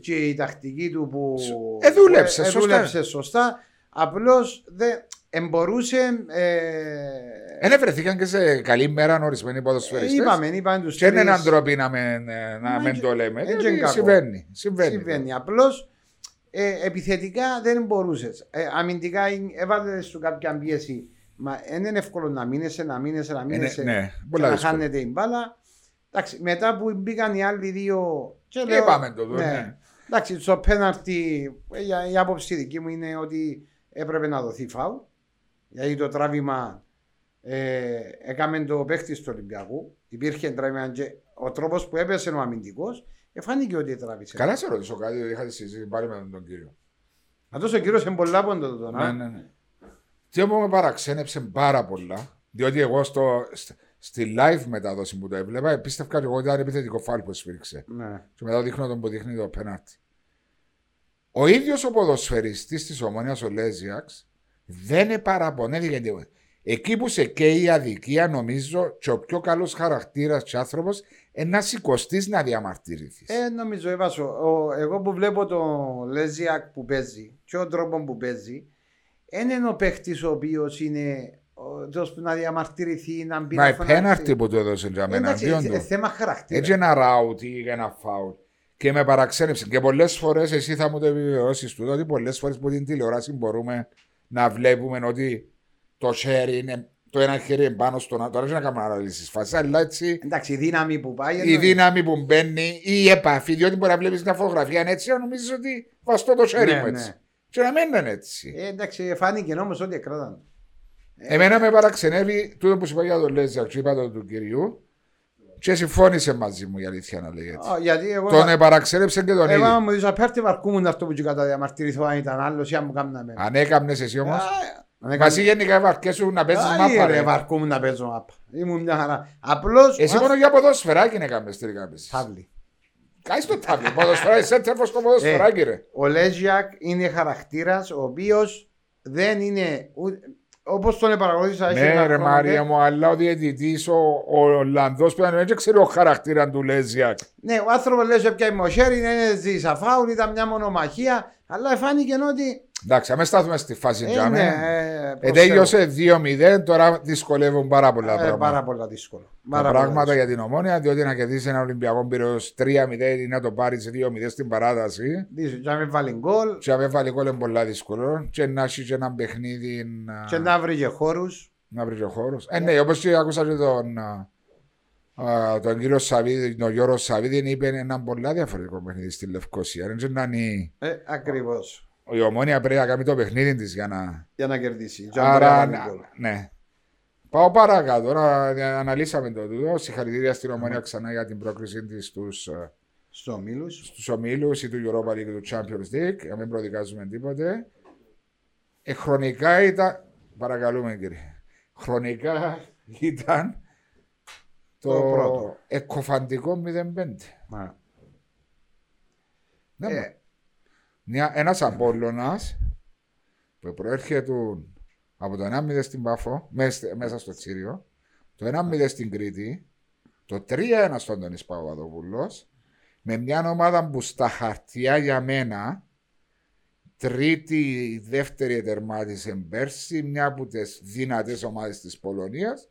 και η τακτική του που Ε, δούλεψε, ε, σωστά. δούλεψε σωστά. Απλώς δεν εμπορούσε. Ε, Δεν βρεθήκαν και σε καλή μέρα ορισμένοι ε, ποδοσφαιριστές. είπαμε, είπαμε τους Και είναι τρεις. έναν τρόπο να με, να Μα με και- το λέμε. έτσι γιατί είναι κακό. συμβαίνει. Συμβαίνει. Συμβαίνει. Απλώς ε, επιθετικά δεν μπορούσες. Ε, αμυντικά ε, έβαλες σου κάποια πίεση. Μα δεν είναι εύκολο να μείνεσαι, να μείνεσαι, να Ε, ναι, μείνεσαι. ναι, και πολλά να δύσκολα. χάνεται η μπάλα. Εντάξει, μετά που μπήκαν οι άλλοι δύο. Και Είπαμε το εδώ, ναι. Εντάξει, στο πέναρτι η, η άποψη δική μου είναι ότι έπρεπε να δοθεί φάου. Γιατί το τράβημα ε, έκαμε το παίχτη του Ολυμπιακού. Υπήρχε τράβημα και ο τρόπος που έπεσε ο αμυντικός εφάνηκε ότι τράβησε. Καλά σε ρωτήσω κάτι, ότι είχατε συζήτηση πάλι με τον κύριο. Αυτό ο κύριος είναι πολλά πόντο το Ναι, ναι, ναι. Τι όμως με παραξένεψε πάρα πολλά, διότι εγώ στο, σ- στη live μετάδοση που το έβλεπα, πίστευα ότι εγώ ήταν επιθετικό φάλ που σφίριξε. ναι. Και μετά δείχνω τον που δείχνει το πέναρτι. Ο ίδιος ο ποδοσφαιριστής της Ομόνιας ο Λέζιαξ δεν παραπονέθηκε τίποτα. Εκεί που σε καίει η αδικία, νομίζω και ο πιο καλός χαρακτήρας και άνθρωπος να σηκωστείς να διαμαρτυρηθείς. Ε, νομίζω, Εβάσο, ο, εγώ που βλέπω τον Λέζιακ που παίζει και ο τρόπο που παίζει, δεν είναι ο παίχτης ο οποίος είναι ο, τόσο που να διαμαρτυρηθεί, να μπει Μα να η φωνάξει. πέναρτη που του έδωσε για μένα, Εντάξει, αντίον ε, του; ε, θέμα χαρακτήρα. Έτσι ένα ράουτ ή ένα φάουλ. Και με παραξένεψε. Και πολλές φορές εσύ θα μου το επιβεβαιώσεις του ότι πολλές φορές που την τηλεόραση μπορούμε να βλέπουμε ότι το χέρι είναι. Το ένα χέρι είναι πάνω στον άλλο. Τώρα δεν να κάνουμε αναλύσει φάσης, αλλά έτσι Εντάξει, η δύναμη που πάει. η εννοεί. δύναμη που μπαίνει ή η επαφή. Διότι μπορεί να βλέπεις μια φωτογραφία είναι έτσι, να νομίζεις ότι βαστώ το χέρι Ναι, μου έτσι. ναι. Και να μην είναι έτσι. Ε, εντάξει, φάνηκε όμω ότι εκράταν. Εμένα με παραξενεύει τούτο που σου είπα για τον Λέζακ, σου είπα το του κυρίου. Και συμφώνησε μαζί μου η αλήθεια να λέει έτσι. Ω, γιατί εγώ. Τον παραξένεψε και τον εγώ ίδιο. άμα μου δεις απέρτη βαρκούμουν αυτό που και κατά διαμαρτυρηθώ αν ήταν άλλος ή αν μου κάμναμε. Αν έκαμνες εσύ όμως. Αν Μαζί γενικά βαρκέσου να παίζεις Άι, μάπα. ρε, ρε. βαρκούμουν να παίζω μάπα. Ήμουν μια χαρά. Απλώς... Εσύ ο μόνο για ποδόσφαιράκι είναι έκαμε τελικά παίζεις. Τάβλη. Κάει στο τάβλι. Ποδοσφαιράκι, σε τρέφω στο ποδοσφαιράκι ρε. Ο Λέζιακ είναι χαρακτήρας ο οποίος δεν είναι... Όπως τον παρακολούθησα... έχει Ναι ένα ρε χρόνο Μαρία και- μου, αλλά ο διαιτητής, ο, ο Ολλανδός που ήταν, δεν ξέρει ο χαρακτήρας του Λέζιακ. Ναι, ο άνθρωπος λέει πια η Μοχέρη είναι ζήσα φάουλ, ήταν μια μονομαχία, αλλά φάνηκε ότι. Εντάξει, αμέσως στάθουμε στη φάση Είναι. τζάμε. Ε, Ε, προς τέλειωσε 2-0, τώρα δυσκολεύουν πάρα πολλά Θεού. Ε, πράγματα. πάρα πολύ δύσκολο. Τα Πάρα πολύ πράγματα για την ομόνια, διότι να κερδίσει ένα Ολυμπιακό πύρο 3-0 ή να το πάρει 2-0 στην παράταση. δύσκολο. Και να μην βάλει γκολ Και αν έβαλε γκολ είναι πολλά δύσκολο. Και να έχει και ένα παιχνίδι να, και να βρει και χώρους. να βρει και χώρο. Ε, ναι, όπως και άκουσα και τον, α, α, τον κύριο Σαββίδη, τον Γιώργο Σαββίδη, είπε ένα πολλά διαφορετικό παιχνίδι στη Λευκοσία. Δεν ξέρω αν η, Ε, Ακριβώς. η ομόνια πρέπει να κάνει το παιχνίδι της για να. Για να κερδίσει. Και να μπορεί Άρα, να βάλει γκολ. ναι. Πάω παρακάτω. Τώρα αναλύσαμε το τούτο. Συγχαρητήρια στην ομόνια ξανά για την πρόκρισή της στους Στο Μίλου. στους ομίλους ή του Europa League ή του Champions League, για να μην προδικάζουμε τίποτε. Ε, χρονικά ήταν, παρακαλούμε κύριε, χρονικά ήταν το, Το πρώτο. εκοφαντικό 0-5. Ναι, Ε. μα. Μια, ένας Απόλλωνας που προέρχεται από το 1-0 στην Πάφο, μέσα στο Τσίριο, το 1-0 στην Κρήτη, το 3-1 στον Τονίς Παπαδοπούλος, με μια ομάδα που στα χαρτιά για μένα τρίτη, δεύτερη τερμάτισε πέρσι, μια από τις δυνατές ομάδες της Πολωνίας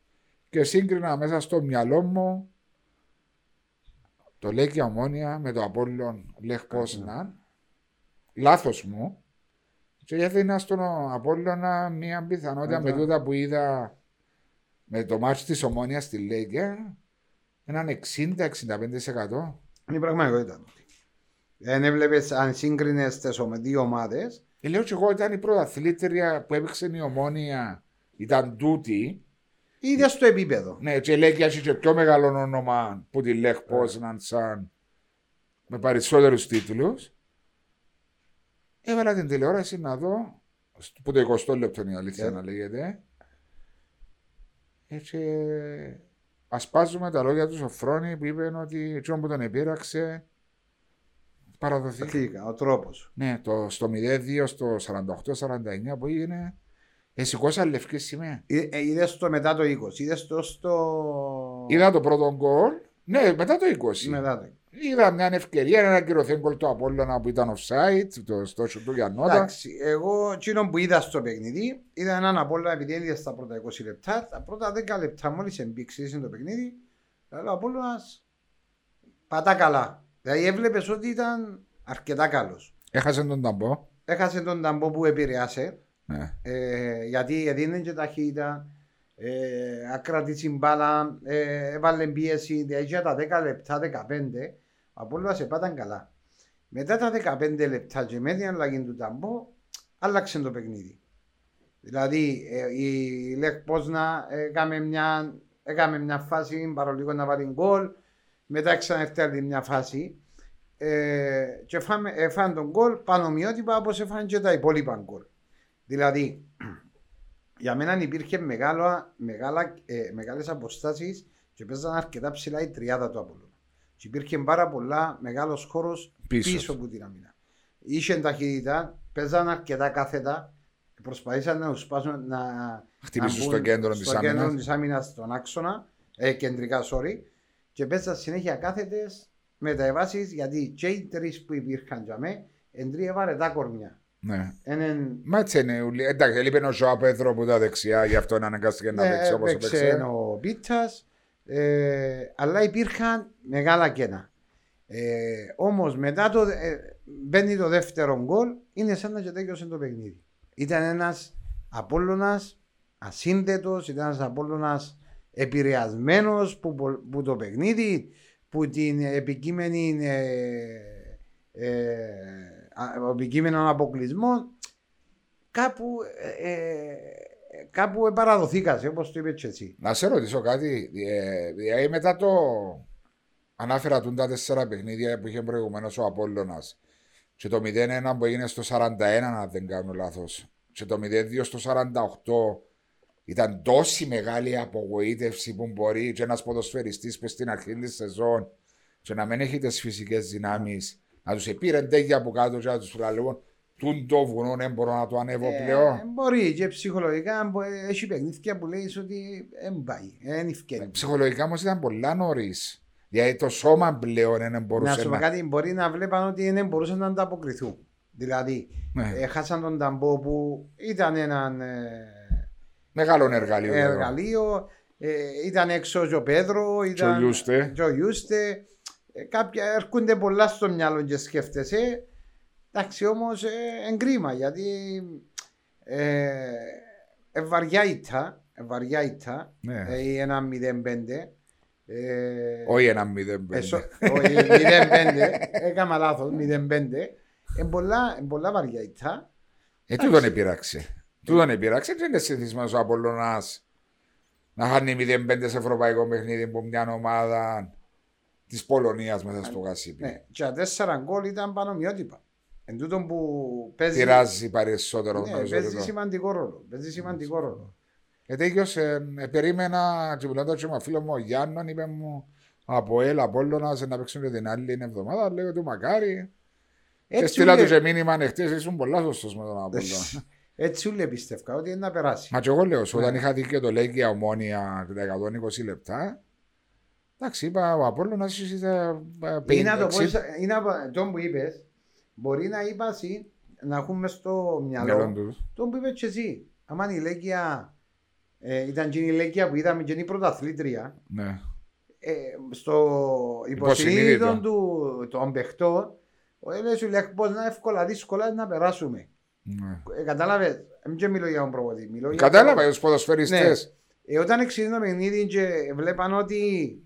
και σύγκρινα μέσα στο μυαλό μου το Λέκη Ομόνια με το Απόλλων Λεχ Πόσναν. Λάθος μου. Και έδινα στον Απόλλωνα μια πιθανότητα με τούτα που είδα με το μάτι της Ομόνιας στη Λέκια έναν 60-65%. Είναι η πραγματικότητα. Δεν έβλεπες αν σύγκρινες με δύο ομάδες. Ε, λέω και εγώ ήταν η πρωταθλήτρια που έπαιξε η Ομόνια, ήταν τούτη. Είδε στο επίπεδο. Ναι, και λέει και και πιο μεγάλο όνομα που τη Λεχ Πόσναν σαν με περισσότερους τίτλους. Έβαλα την τηλεόραση να δω, που το 20 λεπτό είναι η αλήθεια yeah. να λέγεται. Έτσι, ασπάζουμε τα λόγια του Σοφρόνη που είπε ότι έτσι που τον επήραξε παραδοθήκε. Ο τρόπος. Ναι, το, στο 0-2, στο 48-49 που έγινε. Εσύ κόσα λευκή σημαία. Ε, ε, είδες το μετά το 20. Είδες το στο. Είδα το πρώτο γκολ. Ναι, μετά το 20. Μετά το 20. Είδα μια ευκαιρία, ένα κυρωθέν γκολ του Απόλλωνα που ήταν offside, το στο σου του Γιαννότα. Εντάξει, εγώ εκείνο που είδα στο παιχνίδι, είδα έναν Απόλλωνα επειδή έδειξε στα πρώτα 20 λεπτά, τα πρώτα 10 λεπτά μόλις εμπήξεις το παιχνίδι, αλλά ο Απόλλωνας πατά καλά. Δηλαδή έβλεπες ότι ήταν αρκετά καλός. Έχασε τον ταμπό. Έχασε τον ταμπό που επηρεάσε. Ναι. Ε, γιατί έδινε και ταχύτητα. Ε, ακρατήσει μπάλα, ε, έβαλε πίεση, δηλαδή για τα 10 λεπτά, 15, από όλα σε πάταν καλά. Μετά τα 15 λεπτά και με την αλλαγή του ταμπό, άλλαξε το παιχνίδι. Δηλαδή, ε, η Λεκ Πόσνα έκαμε μια, έκαμε μια φάση, παρολίγο να βάλει γκολ, μετά ξαναέρθε μια φάση ε, και φάμε, ε, τον γκολ πανομοιότυπα όπως έφανε και τα υπόλοιπα γκολ. Δηλαδή, για μένα υπήρχε μεγάλα, μεγάλα, ε, μεγάλες αποστάσεις και παίζαν αρκετά ψηλά η τριάδα του Απόλλωνα. Και υπήρχε πάρα πολλά μεγάλος χώρος πίσω, πίσω από την αμήνα. Είχε ταχύτητα, παίζαν αρκετά κάθετα, προσπαθήσαν να σπάσουν να χτυπήσουν στο κέντρο της άμυνας. Στο κέντρο της άμυνας στον άξονα, ε, κεντρικά sorry, και παίζαν συνέχεια κάθετες μεταβάσεις γιατί και οι τρεις που υπήρχαν για μέ, τρία βαρετά κορμιά. Ναι. Έναν... Μα έτσι είναι. Εντάξει, έλειπε ο Ζωά Πέτρο από τα δεξιά, γι' αυτό αναγκάστηκε να παίξει ναι, όπως έπαιξε. ο Πίτσα, ε, αλλά υπήρχαν μεγάλα κένα. Ε, Όμως μετά το. Ε, μπαίνει το δεύτερο γκολ, είναι σαν να και τέλειωσε το παιχνίδι. Ήταν ένας Απόλλωνας ασύνδετος, ήταν ένας Απόλλωνας επηρεασμένος που, που το παιχνίδι που την επικείμενη ε, ε, επικείμενο αποκλεισμός κάπου ε, ε, κάπου παραδοθήκασε όπως το είπες εσύ. Να σε ρωτήσω κάτι, ε, μετά το ανάφερα του τα τέσσερα παιχνίδια που είχε προηγουμένως ο Απόλλωνας και το 0-1 που έγινε στο 41 αν δεν κάνω λάθος και το 0-2 στο 48 ήταν τόση μεγάλη απογοήτευση που μπορεί και ένας ποδοσφαιριστής που στην αρχή της σεζόν και να μην έχει τις φυσικές δυνάμεις να τους επήρε τέτοια από κάτω και να τους λέει Τούν το βουνό δεν μπορώ να το ανέβω ε, πλέον. Μπορεί και ψυχολογικά έχει παιχνίδια που λέει ότι δεν πάει, δεν ευκαιρία. Ψυχολογικά όμως ήταν πολλά νωρίς. Γιατί το σώμα πλέον δεν μπορούσε να. Να σου πω κάτι, μπορεί να βλέπαν ότι δεν μπορούσαν να ανταποκριθούν. Δηλαδή, ναι. έχασαν τον ταμπό που ήταν έναν. Ε, Μεγάλο εργαλείο. Εργαλείο. Ε, ήταν έξω ο Πέδρο, ήταν και ο Ιούστε. Ε, κάποια έρχονται πολλά στο μυαλό και σκέφτεσαι. Εντάξει όμως ε, εγκρίμα γιατί ε, ευαριά ήττα, ευαριά ήττα, ναι. ε, ή ένα 0-5. Ε, όχι ένα 0-5. Όχι 0-5, έκανα λάθος, 0-5. Είναι πολλά βαριά ήττα. Ε, τούτον επειράξε. Του τον επήραξε και είναι συνηθισμένος ο Απολλωνάς να χάνει 0-5 σε ευρωπαϊκό παιχνίδι που μια ομάδα της Πολωνίας μέσα στο Γασίπι. Ναι, και τα τέσσερα γκολ ήταν πανομοιότυπα. Εν τούτο που παίζει. Τυράζει περισσότερο. Ναι, παίζει σημαντικό ρόλο. Παίζει σημαντικό ρόλο. Γιατί έγιωσε, ε, περίμενα, τσιμπουλώντα και με φίλο μου ο Γιάννον, είπε μου από ελ, Απόλλωνας να παίξουν την άλλη εβδομάδα, λέω του μακάρι. Έτσι και στείλα του και μήνυμα ανοιχτές, ήσουν πολλά σωστός με τον Απόλλωνα. <laughs> Έτσι ούλε πίστευκα ότι είναι να περάσει. Μα και εγώ λέω, σου, όταν Ναι. είχα δει και το Λέγκια ομόνια τα 120 λεπτά, εντάξει, είπα ο Απόλλωνας είσαι ε, Ή να το πω, 50 ή να πω- τον που είπες, μπορεί να είπας εσύ, να έχουμε στο μυαλό μυαλό, τους. τον που είπες και εσύ. Άμα η Λέγκια, ε, ήταν και η Λέγκια που είδαμε και είναι η πρωταθλήτρια, Ναι. ε, στο Υποσυνείδητο. υποσυνείδητο του των παιχτών, ο έλεγε σου λέει πώς να εύκολα δύσκολα να περάσουμε. ναι. Ε, κατάλαβες, δεν και μιλώ για τον προπονητή. μιλώ για Κατάλαβα το- για τους ποδοσφαιριστές. Ε, όταν εξηγεί το παιχνίδι και βλέπαν ότι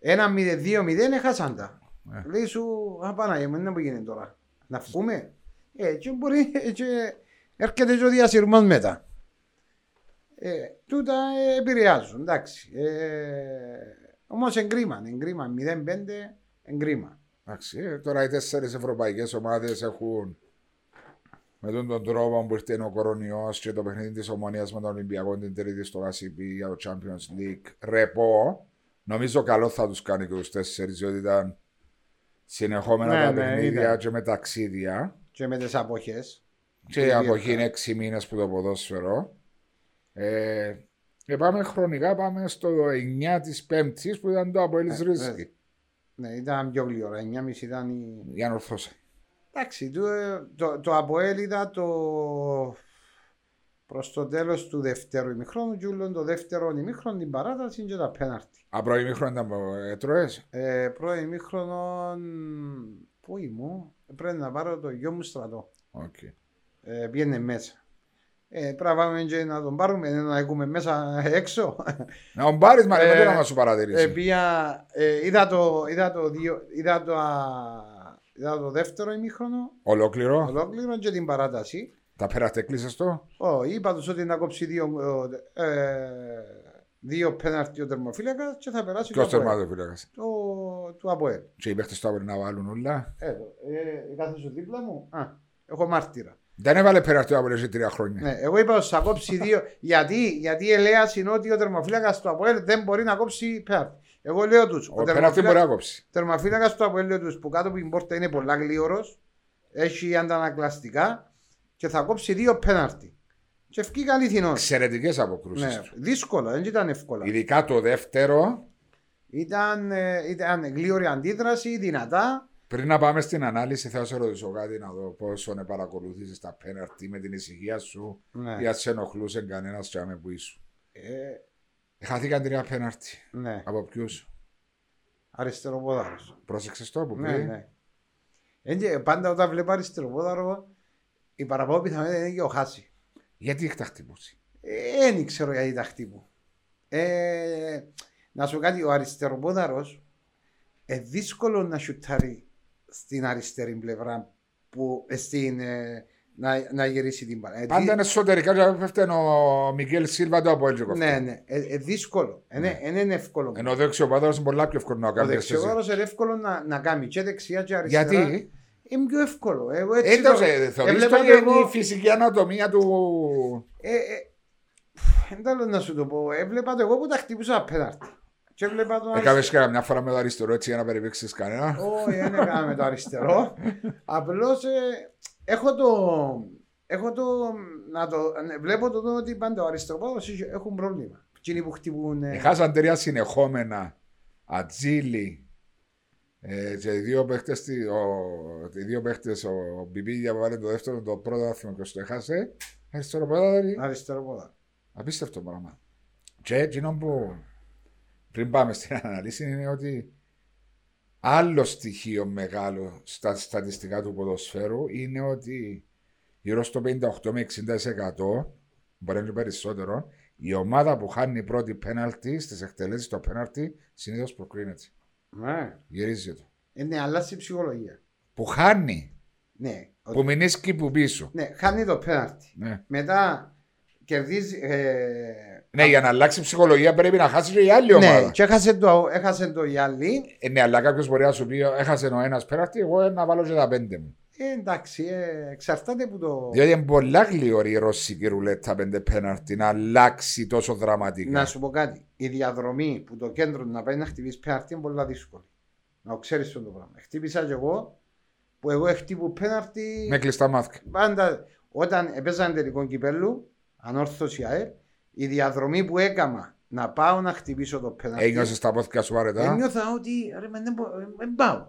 ένα 0-2-0 έχασαν τα. Ναι. Λέει σου, α Παναγία μου, είναι που γίνεται τώρα. Να βγούμε. Ε, και μπορεί, ε, και έρχεται και ο διασυρμός μετά. Ε, τούτα ε, επηρεάζουν, εντάξει. Ε, όμως εγκρίμα, εγκρίμα, 0-5, εγκρίμα. Εντάξει, ε, τώρα οι τέσσερις ευρωπαϊκές ομάδες έχουν με τον, τον τρόπο που ήρθε ο κορονοϊός και το παιχνίδι της ομονίας με τον Ολυμπιακό την τρίτη στο ACP για το Champions League ρεπό. Νομίζω καλό θα τους κάνει και τους τέσσερις διότι ήταν συνεχόμενα Ναι, τα ναι, παιχνίδια ήταν. και με ταξίδια. Και με τις αποχές. Και η Πολύ αποχή εύκολα. είναι 6 μήνες που το ποδόσφαιρο. Ε, και πάμε χρονικά, πάμε στο 9 της Πέμπτης που ήταν το Αποέλης Ε, Ρίσκη. Ναι, ήταν πιο γλυόρα, 9.30 ήταν η... Για να ορθώσει. Εντάξει, το, το, το Αποέλ είδα το προς το τέλος του δεύτερου ημιχρόνου και ούλον το δεύτερο ημιχρόνο την παράταση και τα πέναρτη. Απλό ημίχρονο ήταν έτρωες. Ε, πρώτο ημιχρόνο πού ήμουν, πρέπει να πάρω το γιο μου στρατό. Okay. Ε, πήγαινε μέσα. Ε, πρέπει να πάμε και να τον πάρουμε, να έχουμε μέσα έξω. Να τον πάρεις μα Ε, δεν να σου παρατηρήσει; Ε, πήγα, ε, είδα, το, είδα, το δύο, είδα, το, α, είδα το δεύτερο ημίχρονο, Ολόκληρο. ολόκληρο και την παράταση. Τα πέρατε κλείσες το; Ω, είπα τους ότι να κόψει δύο, ε, δύο πέναρτι ο τερμοφύλακας και θα περάσει Ποιος το Αποέλ. τερματοφύλακας; Το, του Αποέλ. Και οι παίχτες του να βάλουν όλα. Εδώ, ε, κάθεσαι δίπλα μου. Α, έχω μάρτυρα. Δεν έβαλε πέρατε ο Αποέλης για τρία χρόνια. Ναι, εγώ είπα ότι θα κόψει δύο. γιατί, γιατί η Ελέα είναι ότι ο τερμοφύλακας του Αποέλ δεν μπορεί να κόψει πέναρτι. Εγώ λέω τους, Ο πέρατε μπορεί να κόψει. τερμοφύλακας του Αποέλ λέω τους που κάτω από την πόρτα είναι πολλά γλίωρος, έχει αντανακλαστικά και θα κόψει δύο πέναρτι. Και ευκεί αληθινός. Εξαιρετικές αποκρούσεις Ναι, του. δύσκολο, δεν ήταν εύκολα. Ειδικά το δεύτερο, Ήταν, ε, ήταν γλίωρη αντίδραση, δυνατά. πριν να πάμε στην ανάλυση, θα σε ρωτήσω κάτι να δω πόσο να παρακολουθήσεις τα πέναρτι με την ησυχία σου Ναι. ή αν σε ενοχλούσε κανένας τσάμε που ήσουν. Ε, Χάθηκαν τρία πέναρτι. ναι. Από ποιους; Αριστεροπόδαρος. Πρόσεξες το που Ναι, πει. ναι. Εν και πάντα όταν βλέπω αριστεροπόδαρο, η παραπάνω πιθανότητα είναι και ο Χάση. Γιατί έχει τα χτυπούσει. Ε, Δεν ξέρω γιατί τα χτύπου. Ε, να σου κάτι, ο αριστεροπόδαρος ε, δύσκολο να σουτάρει στην αριστερή πλευρά που ε, στην, ε, να, να γυρίσει την παρά. Ε, Πάντα είναι εσωτερικά και πέφτει ο Μικέλ Σίλβα το από έλγιο Ναι, ναι, ε, ε, δύσκολο. Ε, ναι, ε, είναι εύκολο. Ενώ ο δεξιοπάδος είναι πολλά πιο εύκολο να Ο κάνει. δεξιόδωρος είναι εύκολο να, να κάνει και δεξιά και αριστερά. Γιατί; Είναι πιο εύκολο. Εγώ έτσι έτσι το το- θεωρείς έβλεπα το το εγώ- η φυσική ανατομία του. Ε, ε, δεν θέλω να σου το πω. Έβλεπα το εγώ που τα χτυπούσα απέναντι. Και έβλεπα τον Έκαμε και μια φορά με το αριστερό έτσι για να περιπέξεις κανένα. Όχι, δεν έκανα με το αριστερό. Απλώς έχω το. Έχω το. Να το ναι, βλέπω το ότι πάντα ο αριστεροπόδος είχε- έχουν πρόβλημα. Εκείνοι που χτυπούν. ε, Χάσαν τρία συνεχόμενα. Ατζίλι. Ε, και οι δύο παίχτες, τι- ο- οι δύο παίχτες, ο Μπιμπίλια που βάλε το δεύτερο, το πρώτο άθλημα και το έχασε. Αριστεροπόδαρη. Αριστεροπόδα. Απίστευτο πράγμα. Και εκείνο που πριν πάμε στην αναλύση είναι ότι άλλο στοιχείο μεγάλο στα στατιστικά του ποδοσφαίρου είναι ότι γύρω στο 58 με 60% μπορεί να είναι περισσότερο η ομάδα που χάνει πρώτη πέναλτι στις εκτελέσεις το πέναλτι συνήθως προκρίνεται. Ναι. Γυρίζει το. Ε, ναι, αλλάζει η ψυχολογία. Που χάνει, Ναι. Ο- που μηνίσκει που πίσω. ναι, χάνει το πέναρτι. Ναι. Μετά κερδίζει. Ε, ναι, για να αλλάξει η ψυχολογία πρέπει να χάσει και η άλλη ναι, ομάδα. και έχασε το, έχασε το η άλλη. Ε, ναι, αλλά κάποιος μπορεί να σου πει: Έχασε ο ένας πέναλτι, εγώ να βάλω και τα πέντε μου. Ε, εντάξει, ε, εξαρτάται που το. Διότι είναι πολλά γλυόρη η ρωσική ρουλέτα πέντε πέναλτι να αλλάξει τόσο δραματικά. Να σου πω κάτι. Η διαδρομή που το κέντρο να πάει να χτυπήσει πέναρτι είναι πολύ δύσκολη. Να ξέρεις αυτό το πράγμα. Χτύπησα κι εγώ που εγώ χτύπου πέναρτι. Με κλειστά μάτια. Πάντα όταν έπαιζαν τελικό κυπέλου, ανόρθωση ΑΕΛ, η διαδρομή που έκανα να πάω να χτυπήσω το πέναλτι. Ένιωσες τα πόθηκα σου βαρετά. Ένιωθα ότι ρε, μα, δεν, μπο- δεν πάω.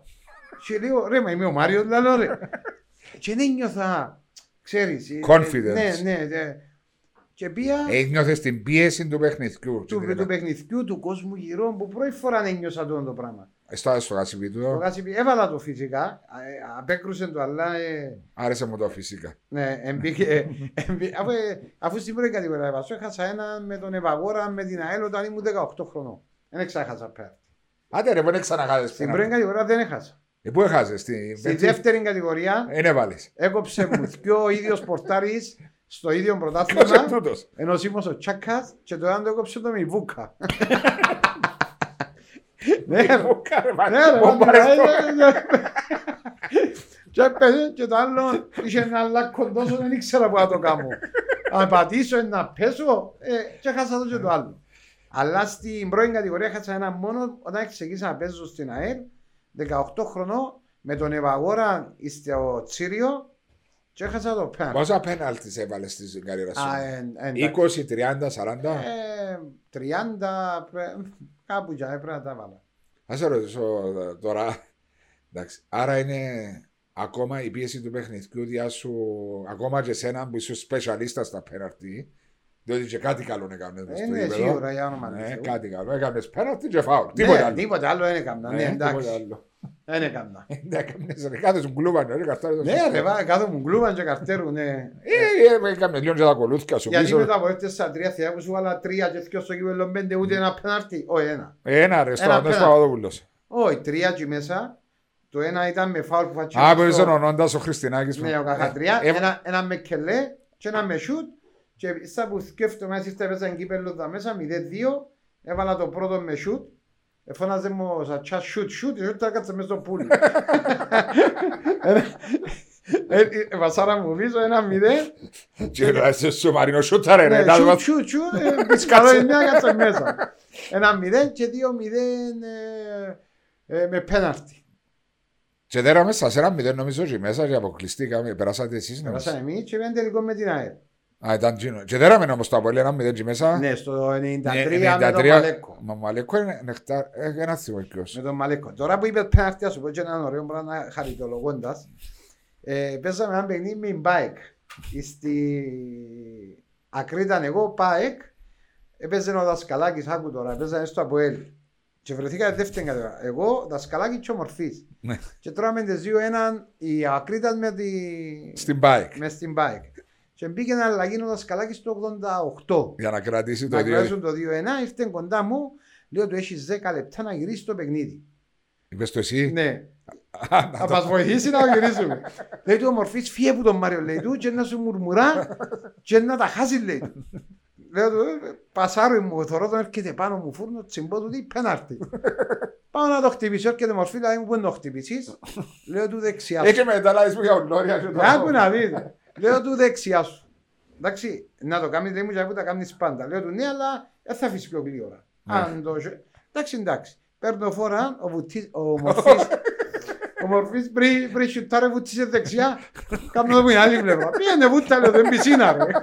Και λέω ρε, μα είμαι ο Μάριος, λέω ρε. <laughs> και δεν νιώθα, ξέρεις. ε, Confidence. Ναι, ναι, ναι. Και πήγα Ένιωθε την πίεση του παιχνιδιού. του, του παιχνιδιού του κόσμου γύρω που πρώτη φορά ένιωσα αυτό το πράγμα. Στο στο γασιπί Το του. Κάσιπι έβαλα το φυσικά, ε, απέκρουσε το αλλά ε, Άρεσε μου το φυσικά. ναι, εμπήκε, <laughs> εμπή- αφού, ε, αφού στην πρώτη κατηγορία έβασα, έχασα ένα με τον Ευαγόρα με την ΑΕΛ όταν ήμουν 18 χρονών. Δεν ξέχασα πέρα. Άντε ρε, δεν ξαναχάζεις Στην πρώτη κατηγορία δεν έχασα. Ε, Πού έχασες, στην Στη Πέτση; δεύτερη κατηγορία Δεν έβαλες. έκοψε μου <laughs> και ο ίδιος πορτάρι στο ίδιο Ποιος είναι πρωτάθλημα. τούτος; Ενώ ήμουν ο Τσάκας και το άλλο το έκοψε το Μιβούκα. <laughs> Ναι, ρε. Πού κάνε, μα, Ναι, ρε, πού μάτι, πάρεις ναι, το- ναι, ναι. Και έπαιζε και το άλλο είχε ένα λάκκο τόσο δεν ήξερα που να το κάνω. Αν πατήσω ή να πέσω ε, και χάσα το και το άλλο. Αλλά στην πρώην κατηγορία χάσα ένα μόνο όταν ξεκίνησα να παίζω στην ΑΕΛ 18 χρονών με τον Ευαγόρα στο Τσίριο και έχασα το πέναλ. Πόσα πέναλτις έβαλες στην καριέρα σου. Α, ε, εντάξει. 20, 30, 40. Ε, 30, πρέ- κάπου για έπρεπε να τα βάλω. Θα σε ρωτήσω ε, τώρα. Εντάξει, άρα είναι ακόμα η πίεση του παιχνιδιού διά σου, ακόμα και εσένα που είσαι σπεσιαλίστα στα πέναλτι, διότι και κάτι καλό έκαμε μες Ε, στο ναι, γήπεδο. σίγουρα για όνομα του Ναι, Θεού. κάτι καλό. Έκαμε πέναλτι και φάουλ. Ναι, Τίποτα άλλο. Τίποτα άλλο δεν έκανα. Ναι, Ναι, τίποτα εντάξει. άλλο. Δεν έκανα. Ε, ναι, έκαμες, ρε, κάθε σου κλούβα, ναι, ρε, καρτάρι το Ναι, σωστό. ρε, βά, κάτω μου κλούβαν και καρτέρου, ναι. Ε, ε, έκαμε λίγο και τα κολούθια σου Γιατί πίσω. μετά από έφτιασα στα τρία θεία που σου βάλα τρία και δυο στο κύπελο πέντε ούτε ένα πέναρτι. Όχι ένα. Ένα ρε, στο Ένα Αντώνης πέναλτι. Παπαδόπουλος. Όχι, τρία και μέσα. Το ένα ήταν με φάουλ που φάτσισε. Α, που είσαι ο Νόντας ο Χριστινάκης. Ναι, ο Καχατριά. Ε, Ένα, ένα με κελέ και ένα με σούτ. Και στα που σκέφτομαι, έτσι ήρθε μέσα κύπελο τα μέσα, 0-2. Έβαλα το πρώτο με σούτ. Εφώναζε μου ο Σατσάς σούτ σούτ, και τα κάτσε μέσα στο πουλί. Ε, ε, Βασάρα μου πίσω, ένα μηδέν. Και να είσαι σοβαρινό σούταρε ρε. Ναι, να σούτ, δω- σούτ, σούτ, ε, πισκαλό η μία κάτσε μέσα. Ένα μηδέν και δύο μηδέν ε, ε, με πέναρτι. Και τέρα μέσα σε ένα μηδέν νομίζω και μέσα και αποκλειστήκαμε. Περάσατε εσείς νομίζω. Περάσαμε εμείς και πήγαν τελικό με την ΑΕΛ. Α, ήταν τζίνο. Και τέρα μεν όμως το Απόλλη ένα μηδέν και μέσα. Ναι, στο 93 Ναι, με τον 93. Μαλέκο. Μα Μαλέκο είναι νεκτάρ. ε, Ένα θυμό ποιος. Με τον Μαλέκο. Τώρα που είπε πέναρτι, ας σου πω και έναν ωραίο πράγμα χαριτολογώντας. Ε, παίζαμε ένα παιχνίδι με μπάικ. Στη Ακρίταν εγώ, πάεκ. Έπαιζε ο Δασκαλάκης, άκου τώρα, έπαιζανε στο Αποέλ. Και βρεθήκα δεύτερη κατηγορία. Εγώ, Δασκαλάκης και ο Μορφής. Ναι. Και τώρα με τις δύο έναν η Ακρίταν με, τη... Στην bike. μες στην μπάικ. Και μπήκε ένα αλλαγή ο Δασκαλάκης το 88. Για να κρατήσει το Να δύο. κρατήσουν το 2-1, ήρθε κοντά μου, λέω του έχει 10 λεπτά να γυρίσει το παιχνίδι. Είπες το εσύ; Ναι, Α, να θα το- μας βοηθήσει να γυρίσουμε. λέει του ο Μορφής φύγε που τον Μάριο λέει του και να σου μουρμουρά και να τα χάσεις λέει του. Λέω του, «Ε, πασάρου μου, θωρώ τον έρχεται πάνω μου φούρνο, τσιμπώ του, τι πέναρτη. Πάω να το χτυπήσω, έρχεται μορφή, λέει μου που είναι το χτυπήσεις; Λέω του δεξιά σου. Έχει μετά λάδι μου για ονόρια. και το- Άκου να δείτε. Λέω του δεξιά σου. Εντάξει, να το κάνεις, λέει μου, για που τα κάνεις πάντα. Λέω του ναι, αλλά δεν θα αφήσεις πιο γλύωρα. Ναι. Αν το... Εντάξει, εντάξει. Παίρνω φορά, ο, βουτής, ο Μορφής, <laughs> ο Μορφής πριν, πριν σιουτάρε βουτήσε δεξιά, κάνω το που είναι άλλη πλευρά. Πήγαινε βούτα, λέω, δεν πισίνα ρε. <laughs>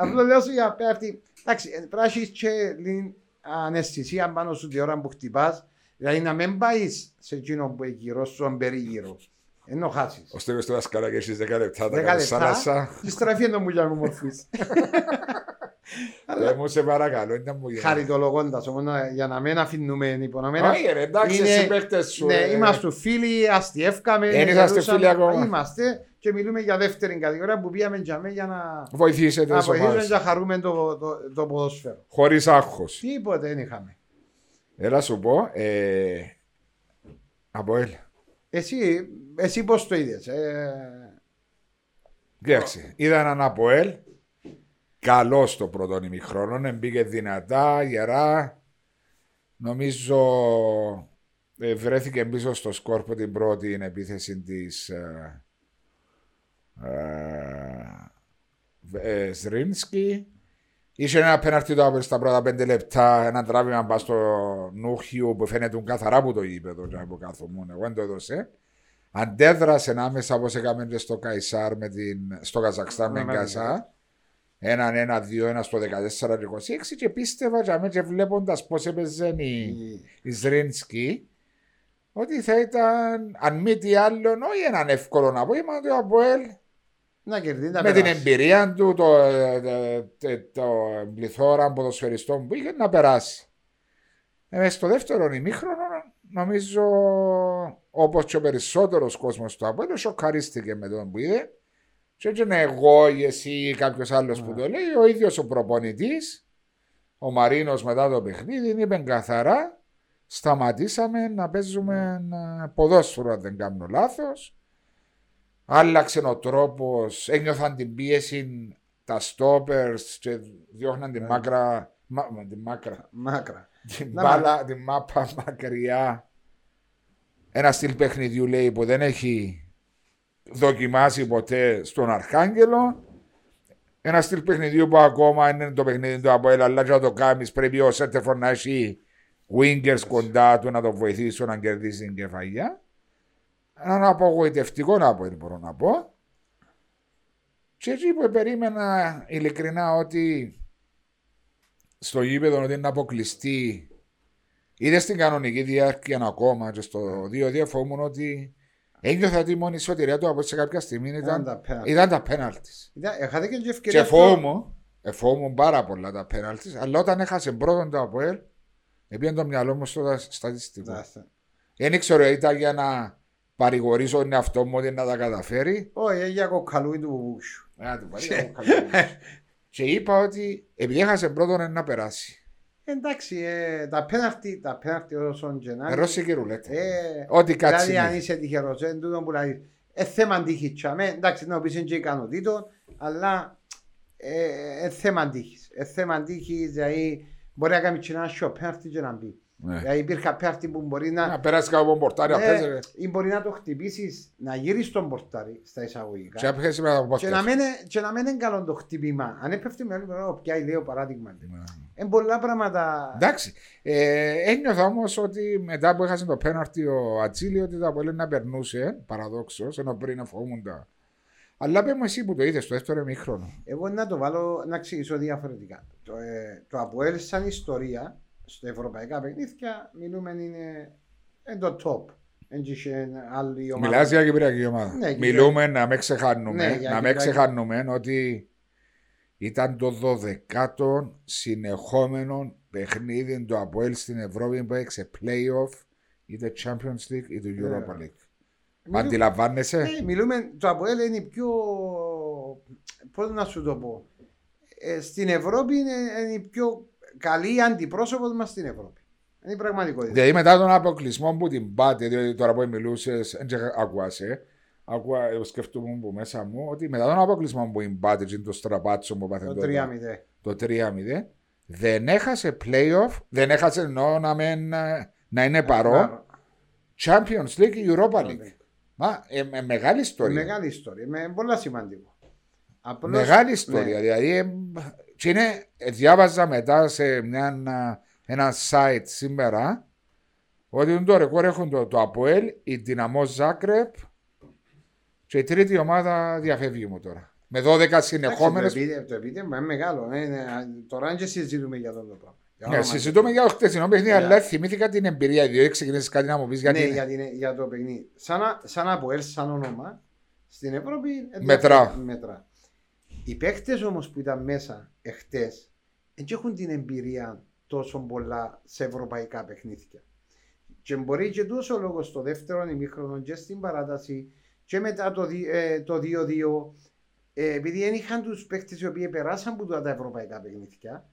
Αυτό λέω σου για πέφτει. Εντάξει, ε, πρέπει να έχεις και λίγη αναισθησία πάνω σου την ώρα που χτυπάς. Δηλαδή να μην πάεις σε εκείνο που έχει γύρω σου, αν περίγυρο. Ενώ χάσεις. Ο Στέγος του δασκαλά και έχεις 10 λεπτά. Τα Δέκα κάνεις λεπτά. σάλασσα. Τη στραφή είναι μου για μου μορφής. <laughs> Ε, μου σε παρακαλώ. ήταν μου για- Χαριτολογώντας όμως να- για να μην αφήνουμε υπονομένα. Όχι ρε, εντάξει, Είναι- εσύ παίκτες σου. Ναι, ε. είμαστε φίλοι, αστιεύκαμε. Δεν είσαστε γελούσαμε. φίλοι ακόμα. Είμαστε και μιλούμε για δεύτερη κατηγορία που πήγαμε για μέ για να, Βοηθήσετε να τις βοηθήσουμε ομάδες. και να χαρούμε το, το, το ποδόσφαιρο. Χωρίς άγχος. Τίποτε δεν είχαμε. Έλα σου πω. ε, Από ελ. Εσύ, εσύ πώς το είδες. Ε, Κοίταξε, είδα έναν Αποέλ καλός στο πρώτο ημιχρόνο, μπήκε δυνατά, γερά. Νομίζω ε, βρέθηκε πίσω στο σκόρπο την πρώτη επίθεση της ε, ε, ε, Σρίνσκι. Είχε ένα πέναρτι το Αποέλ στα πρώτα πέντε λεπτά, ένα τράβημα πας στο Νούχιου που φαίνεται καθαρά από το γήπεδο και από κάθομουν, εγώ δεν το έδωσε. Αντέδρασε άμεσα όπως έκαμε και στο Καϊσάρ με την, στο Καζακστάν με Ναι, Γκάζα. Έναν, ένα, δύο, ένα στο 14 και 26 και πίστευα για μένα και βλέποντας πώς έπαιζε η, Η- η Ζρίνσκι ότι θα ήταν αν μη τι άλλο όχι έναν εύκολο απόγευμα το Αποέλ Να κερδίσει να με την περάσει. εμπειρία του το, το, το, το πληθώρα ποδοσφαιριστών που είχε να περάσει. Ε, στο δεύτερο ημίχρονο νομίζω όπως και ο περισσότερος κόσμος του Αποέλ σοκαρίστηκε με τον που είδε και έτσι είναι εγώ ή εσύ ή κάποιος άλλος που το λέει ο ίδιος ο προπονητής ο Μαρίνος μετά το παιχνίδι είπε καθαρά σταματήσαμε να παίζουμε ε, ποδόσφαιρο αν δεν κάνω λάθος άλλαξε ο τρόπος ένιωθαν την πίεση τα στόπερς και διώχναν την Ναι. μάκρα μα, μα, την μάκρα Μάκρα. την Να, μπάλα, την μάπα μακριά. Ένα στυλ παιχνιδιού λέει που δεν έχει δοκιμάσει ποτέ στον Αρχάγγελο. Ένα στυλ παιχνιδιού που ακόμα είναι το παιχνίδι του Αποέλ, αλλά για να το κάνεις πρέπει ο Σέντερφορ να έχει wingers κοντά του να το βοηθήσουν να κερδίσει την κεφαλιά. Έναν απογοητευτικό Αποέλ μπορώ να πω. Και εκεί που περίμενα ειλικρινά ότι στο γήπεδο ότι είναι να αποκλειστεί. Είδες στην κανονική διάρκεια ακόμα και στο 2-2 φοβούμουν ότι ένιωθα ότι η μόνη σωτηρία του από σε κάποια στιγμή Ήταν ήταν, τα πέναλτι. ήταν τα πέναλτι. Ήταν- Έχατε και την ευκαιρία. Και φοβούμουν, εφόμουν πάρα πολλά τα πέναλτι, αλλά όταν έχασε πρώτον το Αποέλ, έπιανε το μυαλό μου στο στατιστικό. αυτό. Δεν ήξερα ήταν για να παρηγορήσω τον εαυτό μου ότι να τα καταφέρει. Όχι, για κοκκαλούι του Βούκσου. Α, του πάρει εγώ καλό. Και είπα ότι επειδή έχασε πρώτον είναι να περάσει. Εντάξει, ε, τα πέναρτη, τα πέναρτη όσον και να είναι, Ρώσικη και ρουλέτα. ε, Ό,τι κάτσει. Δηλαδή αν είναι. είσαι τυχερός, εν τούτο που λέει, ε, θέμα τύχη τσάμε, εντάξει να πεις είναι και ικανοτήτων, αλλά ε, ε, θέμα τύχης. Ε, θέμα τύχης, δηλαδή μπορεί να κάνει και ένα σιω πέναρτη και να μπει. Ναι. Δηλαδή υπήρχε πέναρτη που μπορεί να, Να περάσεις κάπου από πορτάρι, Ναι, απέζε. ή μπορεί να το χτυπήσεις, να γυρίσεις τον πορτάρι στα εισαγωγικά. Και απέζε με τα Και να, πόστια. μην, και να μην είναι καλό το χτυπήμα. Αν έπεφτει με άλλη μερά, πια λέω παράδειγμα. Ναι. Είναι πολλά πράγματα. Εντάξει. Ε, ένιωθα όμως ότι μετά που έχασε το πέναρτι ο Ατσίλη ότι τα πολύ να περνούσε, παραδόξως, ενώ πριν φοβούμουν τα. Αλλά πες μου εσύ που το είδες στο δεύτερο ημίχρονο. Εγώ να το βάλω να εξηγήσω διαφορετικά. Το, ε, το Αποέλ σαν ιστορία στα ευρωπαϊκά παιχνίδια μιλούμε είναι εν το top. Δεν είχε άλλη ομάδα. Μιλάς για Κυπριακή ομάδα. Ναι, Μιλούμε να μην ξεχάνουμε, Ναι, για να μην Κυπριακή. ξεχάνουμε ότι ήταν το 12ο συνεχόμενο παιχνίδι του Αποέλ στην Ευρώπη που έξε playoff είτε Champions League είτε Europa Ναι. League. Μιλού- Αντιλαμβάνεσαι; Ε, μιλούμε, το Αποέλ είναι η πιο. Πώς να σου το πω. Ε, στην Ευρώπη είναι, είναι η πιο καλή αντιπρόσωπο μας στην Ευρώπη. Είναι η πραγματικότητα. Δηλαδή μετά τον αποκλεισμό που την πάτε, διότι τώρα που μιλούσες, δεν ακούασε. Ακούα, εγώ σκεφτούμαι που μέσα μου ότι μετά τον αποκλεισμό που την πάτε, και το στραπάτσο που πάθε Το τότε, 3-0. το 3-0, δεν έχασε playoff, δεν έχασε εννοώ να, μην, ε, να είναι παρόν. Champions League, Europa League. Μα, ε, ε, μεγάλη ιστορία. Μεγάλη ιστορία. Με πολλά σημαντικό. Απλώς, Μεγάλη ιστορία. ναι. Δηλαδή, ε, και είναι, ε, διάβαζα μετά σε μια, ένα site σήμερα ότι το ρεκόρ έχουν το, το Αποέλ, η Δυναμό Ζάκρεπ και η τρίτη ομάδα διαφεύγει μου τώρα. Με 12 Εντάξει, συνεχόμενε. Το επίτε- το επίτευγμα είναι μεγάλο. ε, είναι- τώρα δεν συζητούμε για αυτό το πράγμα. Για Ναι, όνομα συζητούμε για το χτεσινό παιχνίδι, Ναι. αλλά θυμήθηκα την εμπειρία, διότι ξεκινήσεις κάτι να μου πεις του. γιατί. Ναι, είναι- για, την- για το παιχνίδι. Σαν, να- σαν Αποέλ, σαν όνομα, στην Ευρώπη ε, Μετρά. μετρά. Οι παίχτε όμως που ήταν μέσα εχθές δεν έχουν την εμπειρία τόσο πολλά σε ευρωπαϊκά παιχνίδια. Και μπορεί και τόσο λόγος στο δεύτερο ημίχρονο και στην παράταση και μετά το, δι- ε, το 2-2 ε, επειδή δεν είχαν τους παίχτε οι οποίοι περάσαν από τα ευρωπαϊκά παιχνίδια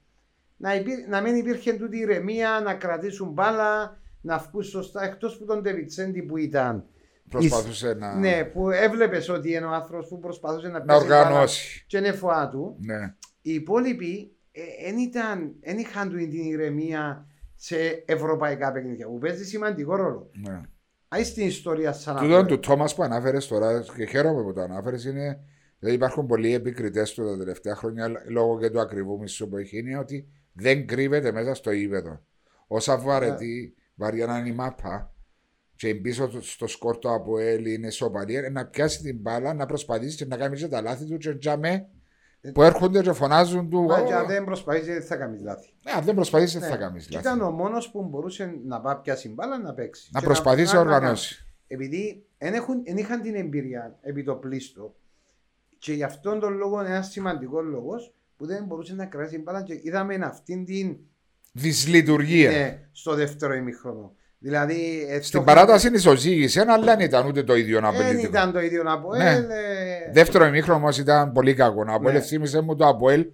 να, υπήρ, να μην υπήρχε τούτη ηρεμία, να κρατήσουν μπάλα, να βγουν σωστά εκτός που τον Ντεβιτσέντη που ήταν. Προσπαθούσε να, Ναι, που έβλεπες ότι είναι ο άνθρωπος που προσπαθούσε να, να πιάσει μπάλα οργανώσει. Και είναι φοά του. Ναι. Οι υπόλοιποι δεν ήταν, εν είχαν του την ηρεμία σε ευρωπαϊκά παιχνίδια που παίζει σημαντικό ρόλο. ναι. Αν στην ιστορία σαν Τούτο του Τόμας που ανάφερε τώρα και χαίρομαι που το ανάφερε είναι. Δηλαδή υπάρχουν πολλοί επικριτές του τα τελευταία χρόνια λόγω και του ακριβού μισού που έχει είναι ότι δεν κρύβεται μέσα στο ύπεδο. Όσα βαρετή, βαριά να είναι η μάπα, και πίσω του- στο σκόρτο από ελ είναι σοπαλία, να πιάσει την μπάλα, να προσπαθήσει και να κάνει και τα λάθη του και τζαμέ που έρχονται και φωνάζουν του. Μα «Ω, και αν δεν προσπαθήσει δεν θα κάνεις λάθη. Ναι, αν δεν προσπαθήσει, δεν Ναι. θα κάνεις Και λάθη. Ήταν ο μόνος που μπορούσε να πάει πιάσει μπάλα να παίξει. Να Και προσπαθήσει να να- να- οργανώσει. Επειδή δεν έχουν- δεν είχαν την εμπειρία επί το πλήστο και γι' αυτόν τον λόγο ένας σημαντικός λόγος που δεν μπορούσε να κρατήσει την μπάλα και είδαμε αυτήν την Δυσλειτουργία. ναι, στο δεύτερο ημίχρονο. Δηλαδή, ε, Στην το- παράταση ισοζύγησε, αλλά δεν ήταν ούτε το ίδιο να δεν απελπιστικό. ήταν το ίδιο από Ναι. ελ, ε, Δεύτερο ημίχρονο όμω ήταν πολύ κακό. Ο Αποέλ Ναι. θύμισε μου το Αποέλ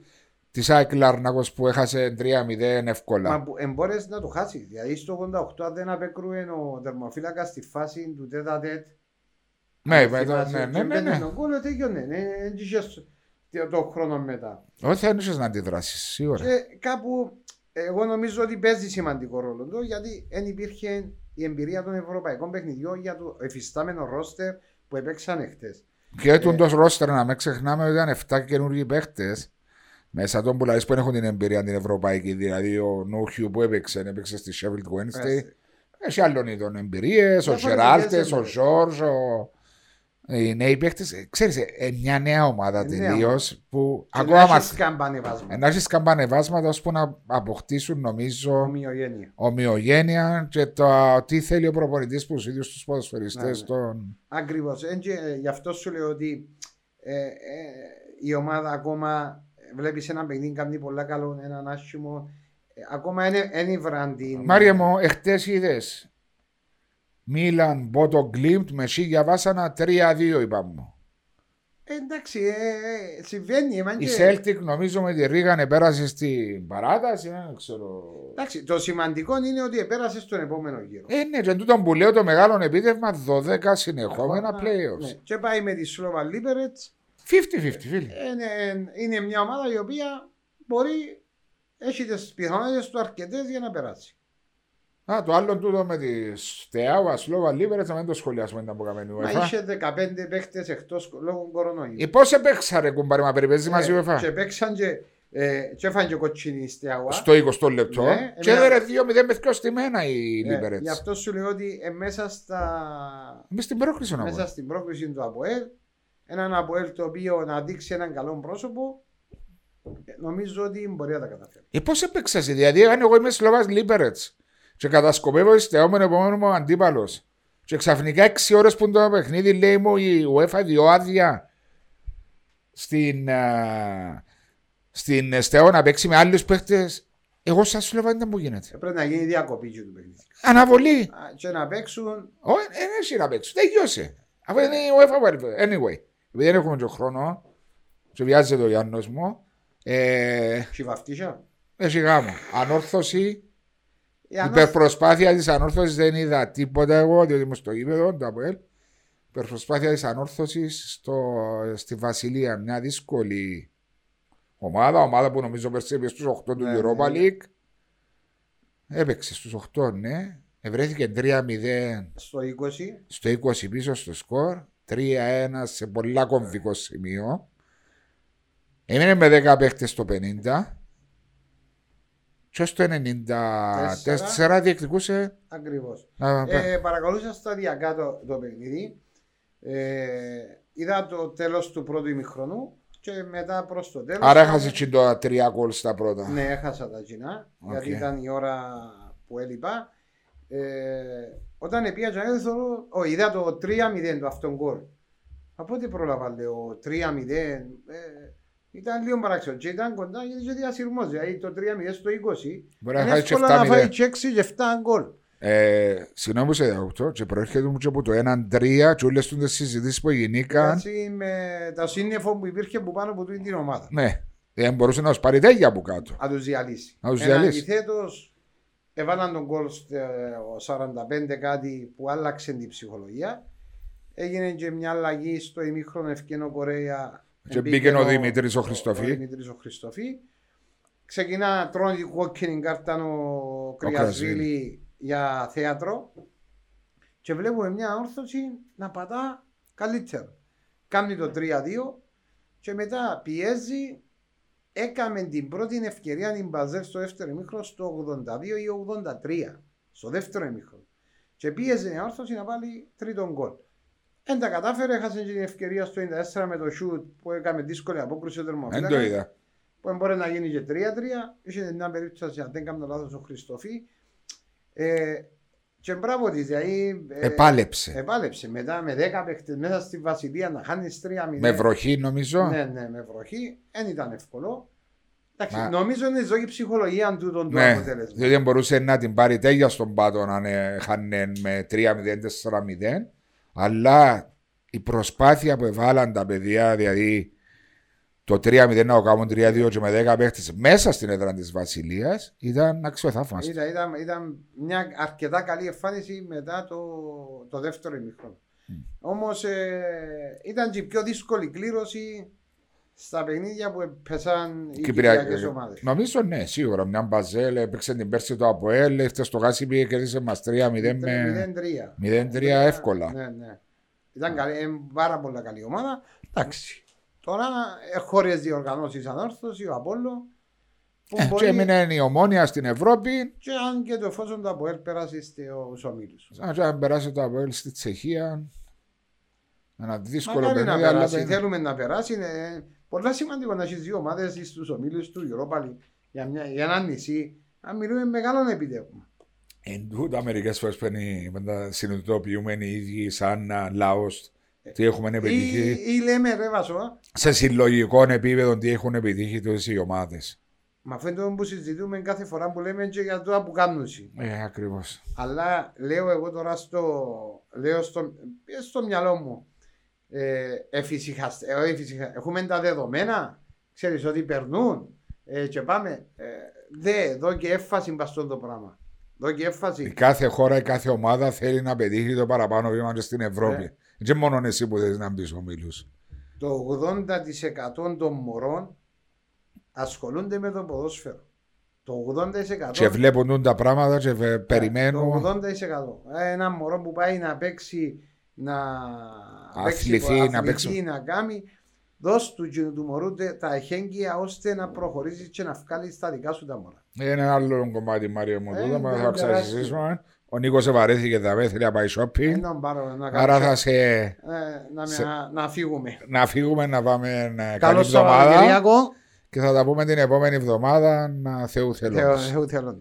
τη ΑΕΚ Λάρνακο που έχασε 3-0 εύκολα. Μα που εμπόρες να το χάσει. Δηλαδή στο 88 αν δεν απέκρουε ο τερματοφύλακα στη φάση του τέτα τέτ. Ναι, με το- ναι, ναι, ναι, ναι. Τον κόλλο τέλειωνε. ναι, δεν είχες το χρόνο μετά. Όχι, θα ένιωσε να αντιδράσει, σίγουρα. Και κάπου εγώ νομίζω ότι παίζει σημαντικό ρόλο του γιατί δεν υπήρχε η εμπειρία των ευρωπαϊκών παιχνιδιών για το εφιστάμενο ρόστερ που έπαιξαν εχθές. Και Ε. έτουν το ρόστερ να μην ξεχνάμε ότι ήταν 7 καινούργιοι παίχτες. Μέσα των που λες που δεν έχουν την εμπειρία την ευρωπαϊκή. Δηλαδή ο Νούχιου που έπαιξε, έπαιξε στη Sheffield Wednesday. Έχει άλλων είδων εμπειρίες. Ο Διαφορετικές Γεράλτε, ο εμπειρίες. Ζόρζ, ο... οι νέοι παίχτε. Ξέρεις, μια νέα ομάδα Ε, νέα τελείως ομάδα. που Και ακόμα να μα. έχεις καμπανεβάσματα. Να έχεις καμπανεβάσματα ώσπου να αποκτήσουν νομίζω Ομοιογένεια. ομοιογένεια και το τι θέλει ο προπονητής που τους ίδιους τους ποδοσφαιριστές. Ναι, ναι. Τον... Ακριβώς. Γι' αυτό σου λέω ότι ε, ε, η ομάδα ακόμα βλέπεις ένα παιχνίδι κάνει πολλά καλό, έναν άσχημο. Ε, ακόμα είναι βραν την. Μάρια μου, εχθές είδες. Μίλαν, Μπόντο Γκλιμτ, με σίλια βάσανα 3-2 είπαμε. Ε, εντάξει, ε, ε, συμβαίνει. εμάν Η και- Celtic νομίζω με τη Ρίγαν πέρασε στην παράταση, δεν ξέρω. Εντάξει, το σημαντικό είναι ότι επέρασε στον επόμενο γύρο. Ε, ναι, και τούτο που λέω το μεγάλο επίτευγμα 12 συνεχόμενα Ακόμα, playoffs. ναι. Και πάει με τη Σλόβαν Λίμπερετς. 50-50, φίλε. Είναι, είναι μια ομάδα η οποία μπορεί έχει τις πιθανότητες του αρκετές για να περάσει. Α, το άλλο τούτο με τη Στεάουα, Σλόβα, Λίβερετ, να μην το σχολιάσουμε ήταν που καμένη Μα UEFA. είχε 15 παίχτες εκτός λόγω κορονοϊού. Ε, πώς έπαιξα ρε κουμπάρι, μα περιπέζει μαζί η UEFA; Και παίξαν και, ε, και έφαγαν και κοτσινή στη αγουά. Στο 20 λεπτό. Ναι, και εμένα- έδερε 2-0 με 2 στημένα η Ε, Λίβερετ. γι' αυτό σου λέω ότι ε, μέσα, στα, Είμαι στην πρόκληση να μέσα στην πρόκληση του ΑΠΟΕΛ, έναν ΑΠΟΕΛ το οποίο να δείξει έναν καλό πρόσωπο, ε, νομίζω ότι μπορεί να τα καταφέρει. Ε, πώς έπαιξα εσύ, δηλαδή, αν εγώ είμαι Σλόβα Λίμπερετ και κατασκοπεύω ιστεόμενο επόμενο μου αντίπαλος. Και ξαφνικά 6 ώρες που είναι το παιχνίδι λέει μου η UEFA δύο άδεια στην, α, στην Στεό να παίξει με άλλους παίχτε. Εγώ σας Σλόβα δεν μου γίνεται. Ε, πρέπει να γίνει διακοπή και του παιχνίδι. Αναβολή. Α, Και να παίξουν. Όχι, δεν έχει να παίξει. Τελειώσε. Αφού είναι η UEFA welfare. Anyway, επειδή δεν έχουμε τον χρόνο, και βιάζεται ο Γιάννος μου, ε, Χιβαυτίσια. έχει γάμο. Ανόρθωση. Η ανώ- Υπερπροσπάθεια της ανόρθωσης δεν είδα τίποτα εγώ, διότι είμαι στο γήπεδο, το ΑΠΟΕΛ. Υπερπροσπάθεια της ανόρθωσης στη Βασιλεία, μια δύσκολη ομάδα. Ομάδα που νομίζω πέρσι έπαιξε στους 8 του Ναι, Europa ναι. League. Έπαιξε στους 8, ναι. Ευρέθηκε 3-0 Στο 20. στο 20 πίσω στο σκορ. 3-1 σε πολλά κομβικό σημείο. Έμεινε με 10 παίχτες στο 50. Και στο 94 διεκδικούσε; Ακριβώς. να- Ε, παρακολούθησα σταδιακά το, το παιχνίδι. Ε, είδα το τέλος του πρώτου ημιχρονού και μετά προς το τέλος. Άρα έχασε και το 3 γκολ στα πρώτα. Ναι, έχασα τα κοινά, γιατί Οκ. ήταν η ώρα που έλειπα. Ε, όταν πήγα και θέλω, ο, είδα το 3-0 το αυτόν γκολ. Από ό,τι πρόλαβα λέω 3-0, ε, ήταν λίγο παράξενο και ήταν κοντά γιατί είχε διασυρμός, δηλαδή το 3-0 στο 20. Μπορεί να είναι χάσει και εύκολο να 7-0. φάει και 6 και 7 γκολ. Ε, συγγνώμη που σε διακόπτω και προέρχεται μου και από το 1-3 και όλες τις συζητήσεις που γινήκαν. Έτσι με τα σύννεφο που υπήρχε που πάνω από τούτη την ομάδα. Ναι, δεν μπορούσε να του πάρει τέγια από κάτω. Να τους διαλύσει. Να τους Εν διαλύσει. Αντιθέτως, έβαλαν τον γκολ στο 45 κάτι που άλλαξε την ψυχολογία. Έγινε και μια αλλαγή στο ημίχρονο ευκαινό Κορέα. Και μπήκε ο Δημήτρης ο Χριστοφή. Ο Δημήτρης ο Χριστοφή. Ξεκινά, τρώνε την κόκκινη κάρτα ο Κρυασβίλη για θέατρο. Και βλέπουμε μια όρθωση να πατά καλύτερα. Κάνει το 3-2 και μετά πιέζει έκαμε την πρώτη ευκαιρία την Μπαζέλ στο δεύτερο ημίχρονο στο 82 ή 83. Στο δεύτερο ημίχρονο. Και πίεζε η όρθωση να βάλει τρίτον γκολ. Δεν τα κατάφερε, έχασε την ευκαιρία στο 94 με το σουτ που έκανε δύσκολη απόκριση ο Δεν το είδα. Που μπορεί να γίνει και 3-3. Είχε μια περίπτωση, αν δεν κάνω λάθος, ο Χριστοφή. Ε, και μπράβο της, δηλαδή. Ε, επάλεψε. Επάλεψε. Μετά με 10 παίχτες μέσα στη Βασιλεία να χάνεις 3-0. Με βροχή, νομίζω. Ναι, ναι, με βροχή. Δεν ήταν εύκολο. Εντάξει, Μα... Νομίζω είναι ζωή ψυχολογία του τον ναι, αποτέλεσμα. Διότι μπορούσε να την πάρει τέλεια στον πάτο να χάνε με 3-0, 4-0. Αλλά η προσπάθεια που έβαλαν τα παιδιά, δηλαδή το 3-0 να κάνουν 3-2 και με 10 παίχτες μέσα στην έδρα της Βασιλείας ήταν αξιοθαύμαστο. Ήταν, ήταν, ήταν μια αρκετά καλή εμφάνιση μετά το, το δεύτερο ημίχρονο. Mm. Όμως ε, ήταν και η πιο δύσκολη κλήρωση στα παιχνίδια που έπεσαν οι κυπριακές ομάδες. Νομίζω ναι, σίγουρα. Μια μπαζέλ έπαιξε την πέρσι το Αποέλ, έφτασε στο Γάσι πήγε και έδειξε μα 3-0 με. 0-3 εύκολα. Ναι, ναι. Ήταν καλή, πάρα πολύ καλή ομάδα. Εντάξει. Τώρα χώρε διοργανώσεις ανόρθωση, ο Απόλλω. Ε, μπορεί... Και έμεινε η ομόνια στην Ευρώπη. Και αν και το εφόσον το Αποέλ περάσει στους ομίλους. Αν περάσει το Αποέλ στη Τσεχία. Ένα δύσκολο παιχνίδι. Να περάσει, αλλά... Θέλουμε να περάσει. Είναι πολλά σημαντικό να έχεις δύο ομάδες στου ομίλους του Europa League για, μια, για ένα νησί. Αν μιλούμε μεγάλο επιτεύγμα. Εν τούτα μερικές φορές πρέπει να συνειδητοποιούμε οι ίδιοι σαν λαό τι έχουμε επιτύχει. Ή, ή λέμε ρε Βασό. Σε συλλογικό επίπεδο τι έχουν επιτύχει τόσε οι ομάδες. Μα αυτό είναι που συζητούμε κάθε φορά που λέμε και για το που κάνουν. Ε, ακριβώς. Αλλά λέω εγώ τώρα στο, λέω στο, στο μυαλό μου. Ε, εφησυχαστε, ε, έχουμε τα δεδομένα. Ξέρεις ότι περνούν. Ε, και πάμε. Ε, δε, δω και έφαση μπαστόν το πράγμα. Δω και έφαση. Η κάθε χώρα, η κάθε ομάδα θέλει να πετύχει το παραπάνω βήμα στην Ευρώπη. Ε. Δεν μόνο εσύ που θέλεις να μπεις ομίλου. Το 80% των μωρών ασχολούνται με το ποδόσφαιρο. Το 80%. Και βλέπουν τα πράγματα και περιμένουν. Το 80%. Ένα μωρό που πάει να παίξει να αθληθεί, να παίξει. Να κάνει, δώσ' του, του μωρού τα εχέγγυα ώστε να προχωρήσεις και να βγάλεις στα δικά σου τα μωρά. Είναι ένα άλλο κομμάτι, Μάριο μου, ε, θα θα ξανασυζητήσουμε. Ο Νίκος σε βαρέθηκε τα θέλει να πάει shopping. Άρα θα σε. Ε, να, σε... να, φύγουμε. Να φύγουμε, να πάμε καλή εβδομάδα. Και θα τα πούμε την επόμενη εβδομάδα. Να Θεού θέλω. Θεού θέλω.